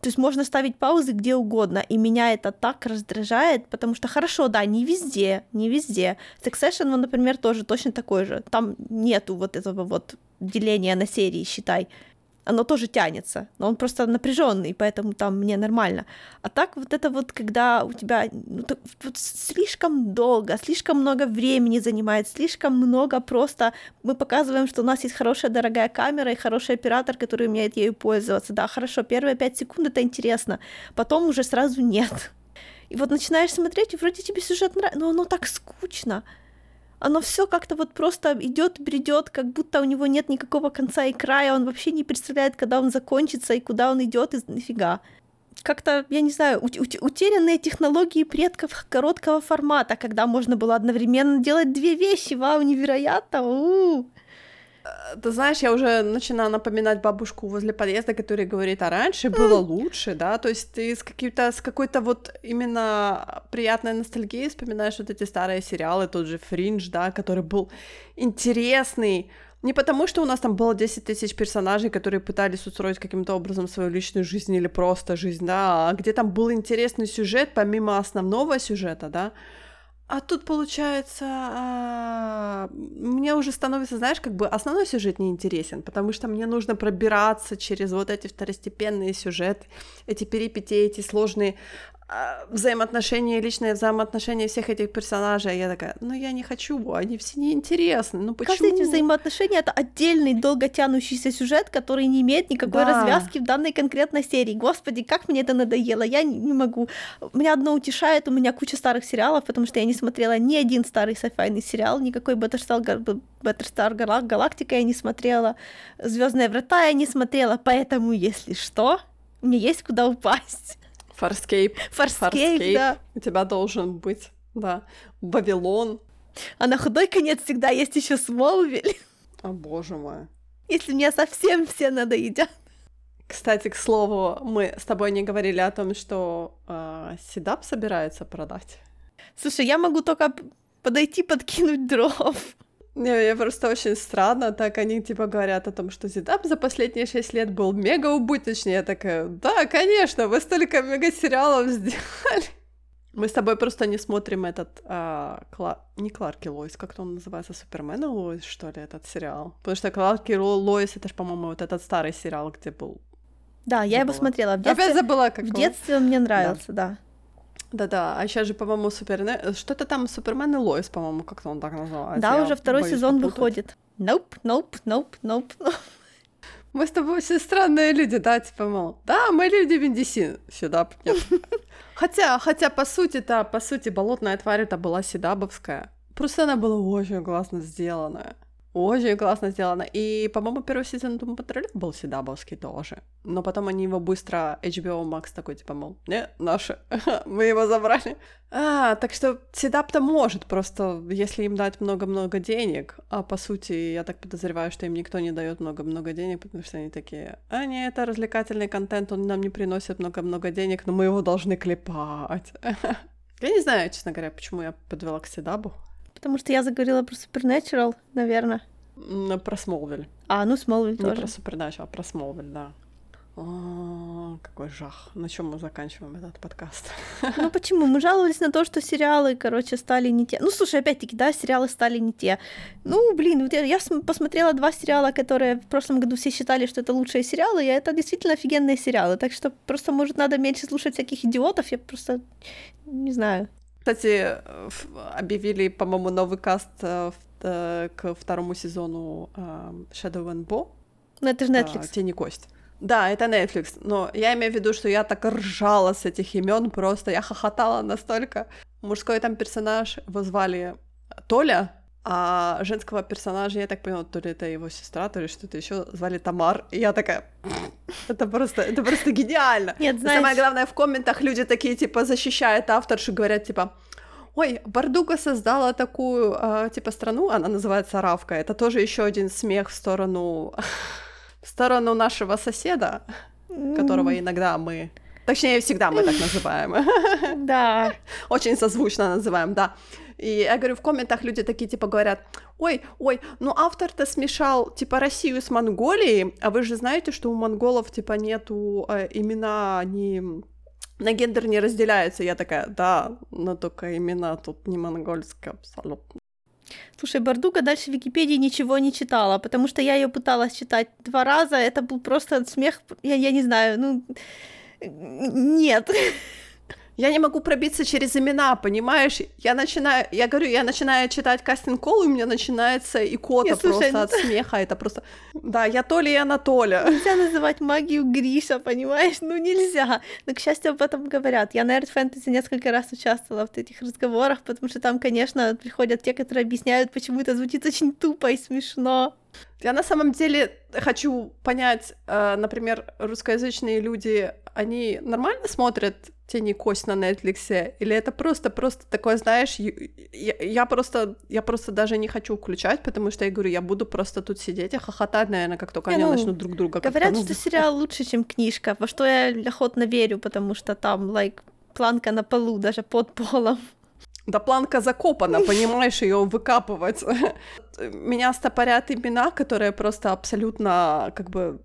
То есть можно ставить паузы где угодно, и меня это так раздражает, потому что хорошо, да, не везде, не везде. Succession, например, тоже точно такой же. Там нету вот этого вот деления на серии, считай оно тоже тянется, но он просто напряженный, поэтому там мне нормально. А так вот это вот, когда у тебя ну, так, вот слишком долго, слишком много времени занимает, слишком много просто мы показываем, что у нас есть хорошая дорогая камера и хороший оператор, который умеет ею пользоваться. Да, хорошо, первые пять секунд это интересно, потом уже сразу нет. И вот начинаешь смотреть, и вроде тебе сюжет нравится, но оно так скучно оно все как-то вот просто идет, бредет, как будто у него нет никакого конца и края, он вообще не представляет, когда он закончится и куда он идет и нафига. Как-то, я не знаю, утерянные технологии предков короткого формата, когда можно было одновременно делать две вещи, вау, невероятно, у-у-у. Ты знаешь, я уже начинаю напоминать бабушку возле подъезда, которая говорит, а раньше было лучше, да, то есть ты с, каким-то, с какой-то вот именно приятной ностальгией вспоминаешь вот эти старые сериалы, тот же Фриндж, да, который был интересный, не потому, что у нас там было 10 тысяч персонажей, которые пытались устроить каким-то образом свою личную жизнь или просто жизнь, да, а где там был интересный сюжет помимо основного сюжета, да, а тут получается, а, мне уже становится, знаешь, как бы основной сюжет не интересен, потому что мне нужно пробираться через вот эти второстепенные сюжеты, эти перипетии, эти сложные взаимоотношения, личные взаимоотношения всех этих персонажей. А я такая, ну я не хочу, они все неинтересны, ну почему? Каждые эти взаимоотношения — это отдельный долго тянущийся сюжет, который не имеет никакой да. развязки в данной конкретной серии. Господи, как мне это надоело, я не, не могу. Меня одно утешает, у меня куча старых сериалов, потому что я не смотрела ни один старый сайфайный сериал, никакой Battlestar, Battlestar Galactica я не смотрела, Звездные врата я не смотрела, поэтому, если что, мне есть куда упасть. Фарскейп. Фарскейп, да. У тебя должен быть, да. Вавилон. А на худой конец всегда есть еще Смолвиль. <laughs> О, боже мой. Если мне совсем все надоедят. Кстати, к слову, мы с тобой не говорили о том, что э, Седап собирается продать. Слушай, я могу только подойти подкинуть дров. Не, я просто очень странно, так они типа говорят о том, что Зидап за последние шесть лет был мега убыточный. Я такая, да, конечно, вы столько мега сериалов сделали. Мы с тобой просто не смотрим этот, а, Кла... не Кларк и Лоис, как он называется, Супермен и Лоис, что ли, этот сериал? Потому что Кларк и Лоис, это же, по-моему, вот этот старый сериал, где был... Да, я его смотрела в детстве. Опять забыла, как В детстве он мне нравился, да. да. Да-да, а сейчас же, по-моему, Супермен... Что-то там Супермен и Лоис, по-моему, как-то он так называется. Да, Я уже второй сезон попутать. выходит. Nope, nope, nope, nope, nope. Мы с тобой все странные люди, да, типа, мол, да, мы люди Виндисин. Сюда, нет. Хотя, хотя, по сути-то, по сути, болотная тварь это была седабовская. Просто она была очень классно сделанная. Очень классно сделано. И, по-моему, первый сезон Doom Patrol был седабовский тоже. Но потом они его быстро... HBO Max такой, типа, мол, не, наши, <laughs> мы его забрали. А, так что седап-то может, просто если им дать много-много денег, а по сути, я так подозреваю, что им никто не дает много-много денег, потому что они такие, а не, это развлекательный контент, он нам не приносит много-много денег, но мы его должны клепать. <laughs> Я не знаю, честно говоря, почему я подвела к седабу. Потому что я заговорила про Supernatural, наверное. Про Смолвиль. А, ну Смолвиль тоже. Не про Supernatural, а про Смолвиль, да. О, какой жах. На чем мы заканчиваем этот подкаст? Ну почему? Мы жаловались на то, что сериалы, короче, стали не те. Ну, слушай, опять-таки, да, сериалы стали не те. Ну, блин, вот я, я посмотрела два сериала, которые в прошлом году все считали, что это лучшие сериалы, и это действительно офигенные сериалы. Так что просто, может, надо меньше слушать всяких идиотов, я просто не знаю. Кстати, объявили, по-моему, новый каст э, э, к второму сезону э, Shadow and Bow. Ну, это же Netflix. Тени кость. Да, это Netflix, но я имею в виду, что я так ржала с этих имен, просто я хохотала настолько. Мужской там персонаж его звали Толя, а женского персонажа, я так поняла, то ли это его сестра, то ли что-то еще, звали Тамар. И я такая, <laughs> это просто, это просто гениально. Нет, знаешь... Самое главное, в комментах люди такие, типа, защищают авторшу, говорят, типа, ой, Бардуга создала такую, э, типа, страну, она называется Равка. Это тоже еще один смех в сторону, <laughs> в сторону нашего соседа, которого иногда мы Точнее, всегда мы так называем. <laughs> Да. Очень созвучно называем, да. И я говорю, в комментах люди такие, типа, говорят, ой, ой, ну автор-то смешал, типа, Россию с Монголией, а вы же знаете, что у монголов, типа, нету э, имена, они на гендер не разделяются. Я такая, да, но только имена тут не монгольские абсолютно. Слушай, Бардуга дальше в Википедии ничего не читала, потому что я ее пыталась читать два раза, это был просто смех, я, я не знаю, ну, нет. <laughs> Я не могу пробиться через имена, понимаешь? Я начинаю, я говорю, я начинаю читать кастинг кол, и у меня начинается икота Нет, просто слушай, от ну... смеха. Это просто. Да, я Толя и Анатоля. Нельзя называть магию Гриша, понимаешь? Ну нельзя. Но, к счастью, об этом говорят. Я на Nerd Fantasy несколько раз участвовала в этих разговорах, потому что там, конечно, приходят те, которые объясняют, почему это звучит очень тупо и смешно. Я на самом деле хочу понять, э, например, русскоязычные люди, они нормально смотрят тени кость на Netflix, или это просто, просто такое, знаешь, я, я просто, я просто даже не хочу включать, потому что я говорю, я буду просто тут сидеть и хохотать, наверное, как только не, они ну, начнут друг друга. Говорят, ну, что сериал лучше, чем книжка, во что я охотно верю, потому что там, like, планка на полу, даже под полом. Да планка закопана, понимаешь, ее выкапывать. <laughs> Меня стопорят имена, которые просто абсолютно как бы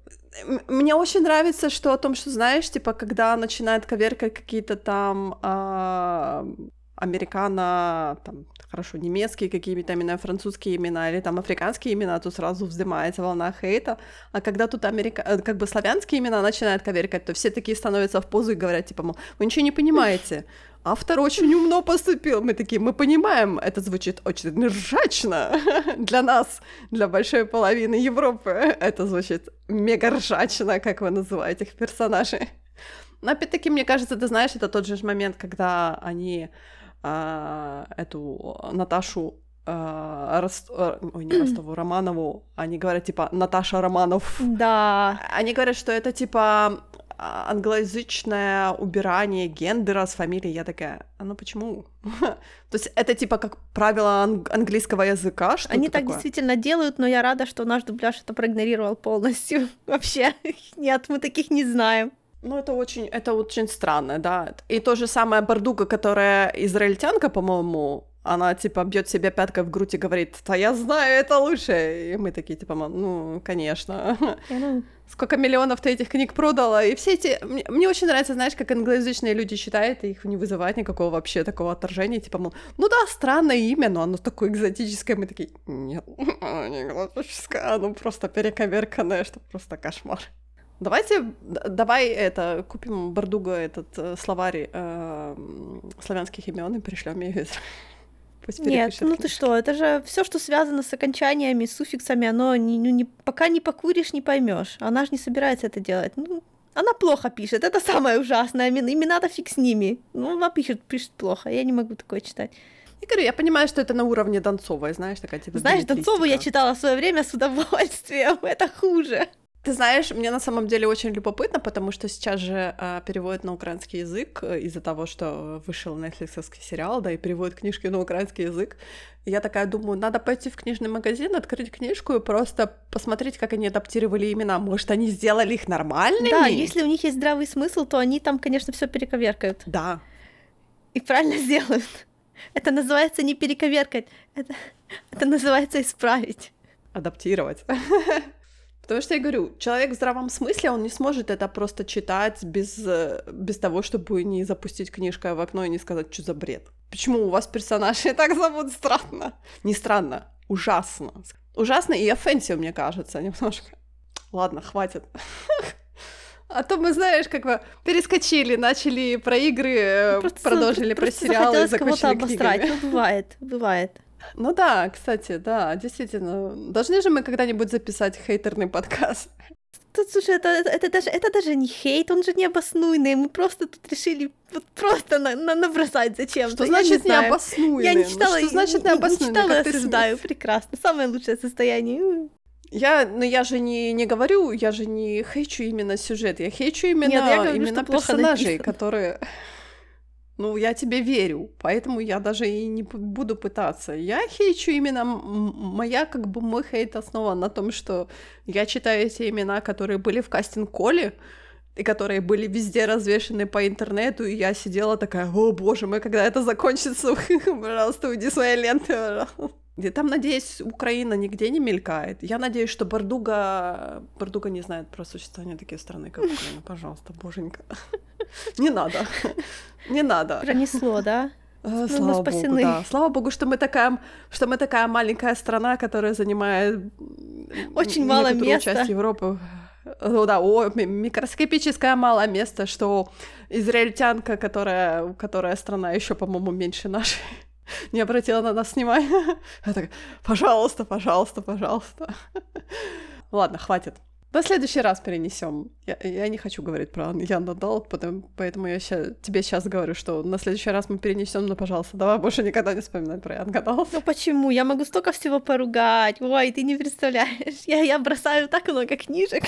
мне очень нравится, что о том, что знаешь, типа, когда начинает коверкать какие-то там э, американо, там, хорошо, немецкие какие-то имена, французские имена или там африканские имена, то сразу вздымается волна хейта. А когда тут америка... Э, как бы славянские имена начинают коверкать, то все такие становятся в позу и говорят, типа, мол, вы ничего не понимаете автор очень умно поступил. Мы такие, мы понимаем, это звучит очень ржачно <laughs> для нас, для большой половины Европы. Это звучит мега ржачно, как вы называете их персонажей. Но опять-таки, мне кажется, ты знаешь, это тот же момент, когда они э, эту Наташу э, Рост... ой, не Ростову, Романову, они говорят, типа, Наташа Романов. Да. Они говорят, что это, типа, а, англоязычное убирание гендера с фамилией. Я такая, а ну почему? <laughs> То есть это типа как правило ан- английского языка, что Они так такое? действительно делают, но я рада, что наш дубляж это проигнорировал полностью. <laughs> Вообще, <laughs> нет, мы таких не знаем. Ну, это очень, это очень странно, да. И то же самое Бардуга, которая израильтянка, по-моему, она, типа, бьет себе пяткой в грудь и говорит, да я знаю, это лучше. И мы такие, типа, ну, конечно. Сколько миллионов ты этих книг продала? И все эти... Мне, мне очень нравится, знаешь, как англоязычные люди читают, и их не вызывает никакого вообще такого отторжения. Типа, мол, ну да, странное имя, но оно такое экзотическое. Мы такие, нет, оно <laughs> не экзотическое, оно просто перековерканное, что просто кошмар. Давайте, давай это, купим Бардуга этот э, словарь э, славянских имен и пришлем ее Пусть Нет, ну ты что, это же все, что связано с окончаниями, с суффиксами, оно не, ну, не, пока не покуришь, не поймешь. Она же не собирается это делать. Ну, она плохо пишет, это самое ужасное. Имена-то фиг с ними. Ну, она пишет, пишет плохо. Я не могу такое читать. Я говорю, я понимаю, что это на уровне Донцовой, знаешь, такая типа Знаешь, Донцову я читала в свое время с удовольствием, <laughs> это хуже. Ты знаешь, мне на самом деле очень любопытно, потому что сейчас же э, переводят на украинский язык э, из-за того, что вышел Netflix сериал, да, и переводят книжки на украинский язык. И я такая думаю, надо пойти в книжный магазин, открыть книжку и просто посмотреть, как они адаптировали имена. Может, они сделали их нормальными? Да, если у них есть здравый смысл, то они там, конечно, все перековеркают. Да. И правильно сделают. Это называется не перековеркать, это, это называется исправить. Адаптировать. <laughs> Потому что я говорю, человек в здравом смысле, он не сможет это просто читать без, э, без того, чтобы не запустить книжкой в окно и не сказать, что за бред. Почему у вас персонажи <laughs> так зовут странно? Не странно, ужасно. Ужасно и offensive, мне кажется, немножко. Ладно, хватит. <laughs> А то мы, знаешь, как бы перескочили, начали про игры, э, просто, продолжили просто про сериалы, закончили книгами. Ну, бывает, бывает. Ну да, кстати, да, действительно. Должны же мы когда-нибудь записать хейтерный подкаст. Тут, слушай, это, это, это, даже, это даже не хейт, он же необоснуйный. Мы просто тут решили вот просто на, на, набросать зачем-то. Что значит не необоснуйный? Я не читала, ну, что значит не, необоснуйный? не читала, Как ты осуждаю, прекрасно. Самое лучшее состояние. Я, ну я же не, не говорю, я же не хейчу именно сюжет, я хейчу именно, Нет, я говорю, именно персонажей, которые... Ну, я тебе верю, поэтому я даже и не буду пытаться. Я хейчу именно... Моя, как бы, мой хейт основан на том, что я читаю эти имена, которые были в кастинг-коле, и которые были везде развешены по интернету, и я сидела такая, о боже мой, когда это закончится, <laughs> пожалуйста, уйди своей ленты, пожалуйста». И там, надеюсь, Украина нигде не мелькает. Я надеюсь, что Бардуга... Бардуга не знает про существование такой страны, как Украина. Пожалуйста, боженька. Не надо. Не надо. Пронесло, да? Мы Слава богу, спасены. да. Слава богу, что мы такая, что мы такая маленькая страна, которая занимает Очень мало места. часть Европы. Ну да, о, ми- микроскопическое мало места, что израильтянка, которая, которая страна еще, по-моему, меньше нашей, не обратила на нас внимания. <laughs> Я такая, пожалуйста, пожалуйста, пожалуйста. <laughs> Ладно, хватит. На следующий раз перенесем. Я, я не хочу говорить про Ян потому, поэтому я ща- тебе сейчас говорю, что на следующий раз мы перенесем, но, пожалуйста, давай больше никогда не вспоминать про Ян Надал. Ну почему? Я могу столько всего поругать. Ой, ты не представляешь. Я, я бросаю так много книжек.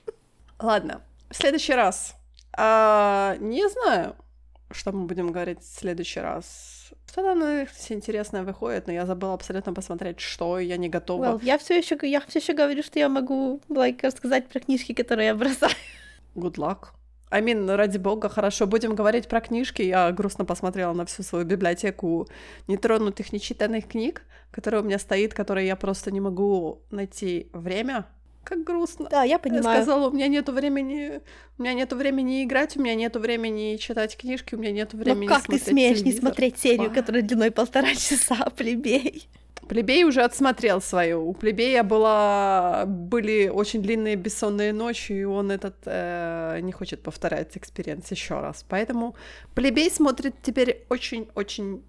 <laughs> Ладно, в следующий раз. А, не знаю, что мы будем говорить в следующий раз. Что-то на Netflix интересное выходит, но я забыла абсолютно посмотреть, что я не готова. Well, я все еще я все еще говорю, что я могу like, рассказать про книжки, которые я бросаю. Good luck. I mean, ради бога, хорошо, будем говорить про книжки. Я грустно посмотрела на всю свою библиотеку нетронутых, нечитанных книг, которая у меня стоит, которые я просто не могу найти время. Как грустно. Да, я Я понимаю. сказала, у меня нету времени, у меня нету времени играть, у меня нету времени читать книжки, у меня нету времени Но как ты смеешь не телевизор. смотреть серию, Ах. которая длиной полтора часа, <laughs> плебей? Плебей уже отсмотрел свою. У Плебея была... были очень длинные бессонные ночи, и он этот э, не хочет повторять experience еще раз. Поэтому Плебей смотрит теперь очень-очень...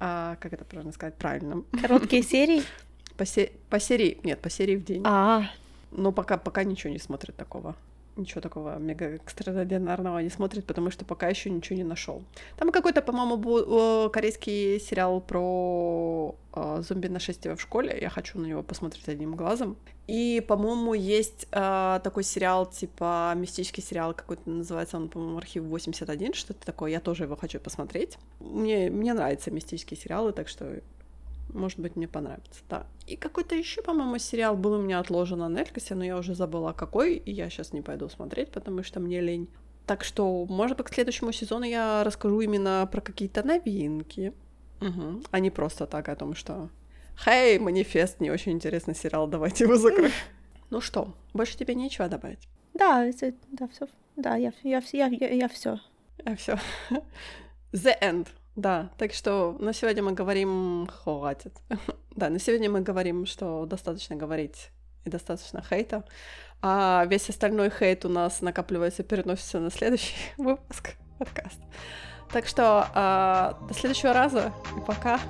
а, как это правильно сказать? Правильно. Короткие <laughs> серии? По, се- по серии... Нет, по серии в день. А, Но пока, пока ничего не смотрит такого. Ничего такого мега экстраординарного не смотрит, потому что пока еще ничего не нашел. Там какой-то, по-моему, корейский сериал про э, зомби-нашествие в школе. Я хочу на него посмотреть одним глазом. И, по-моему, есть э, такой сериал, типа мистический сериал какой-то называется, он, по-моему, Архив 81, что-то такое. Я тоже его хочу посмотреть. Мне, мне нравятся мистические сериалы, так что может быть, мне понравится, да. И какой-то еще, по-моему, сериал был у меня отложен на Netflix, но я уже забыла какой, и я сейчас не пойду смотреть, потому что мне лень. Так что, может быть, к следующему сезону я расскажу именно про какие-то новинки, Мгм. а не просто так о том, что «Хей, манифест, не очень интересный сериал, давайте его закроем». <laughs> Ну что, больше тебе нечего добавить? да, это- да, все. Да, я, я, я, я, я все. А все. <laughs> The end. Да, так что на сегодня мы говорим... Хватит. <laughs> да, на сегодня мы говорим, что достаточно говорить и достаточно хейта. А весь остальной хейт у нас накапливается и переносится на следующий <laughs> выпуск подкаста. Так что а, до следующего раза и пока.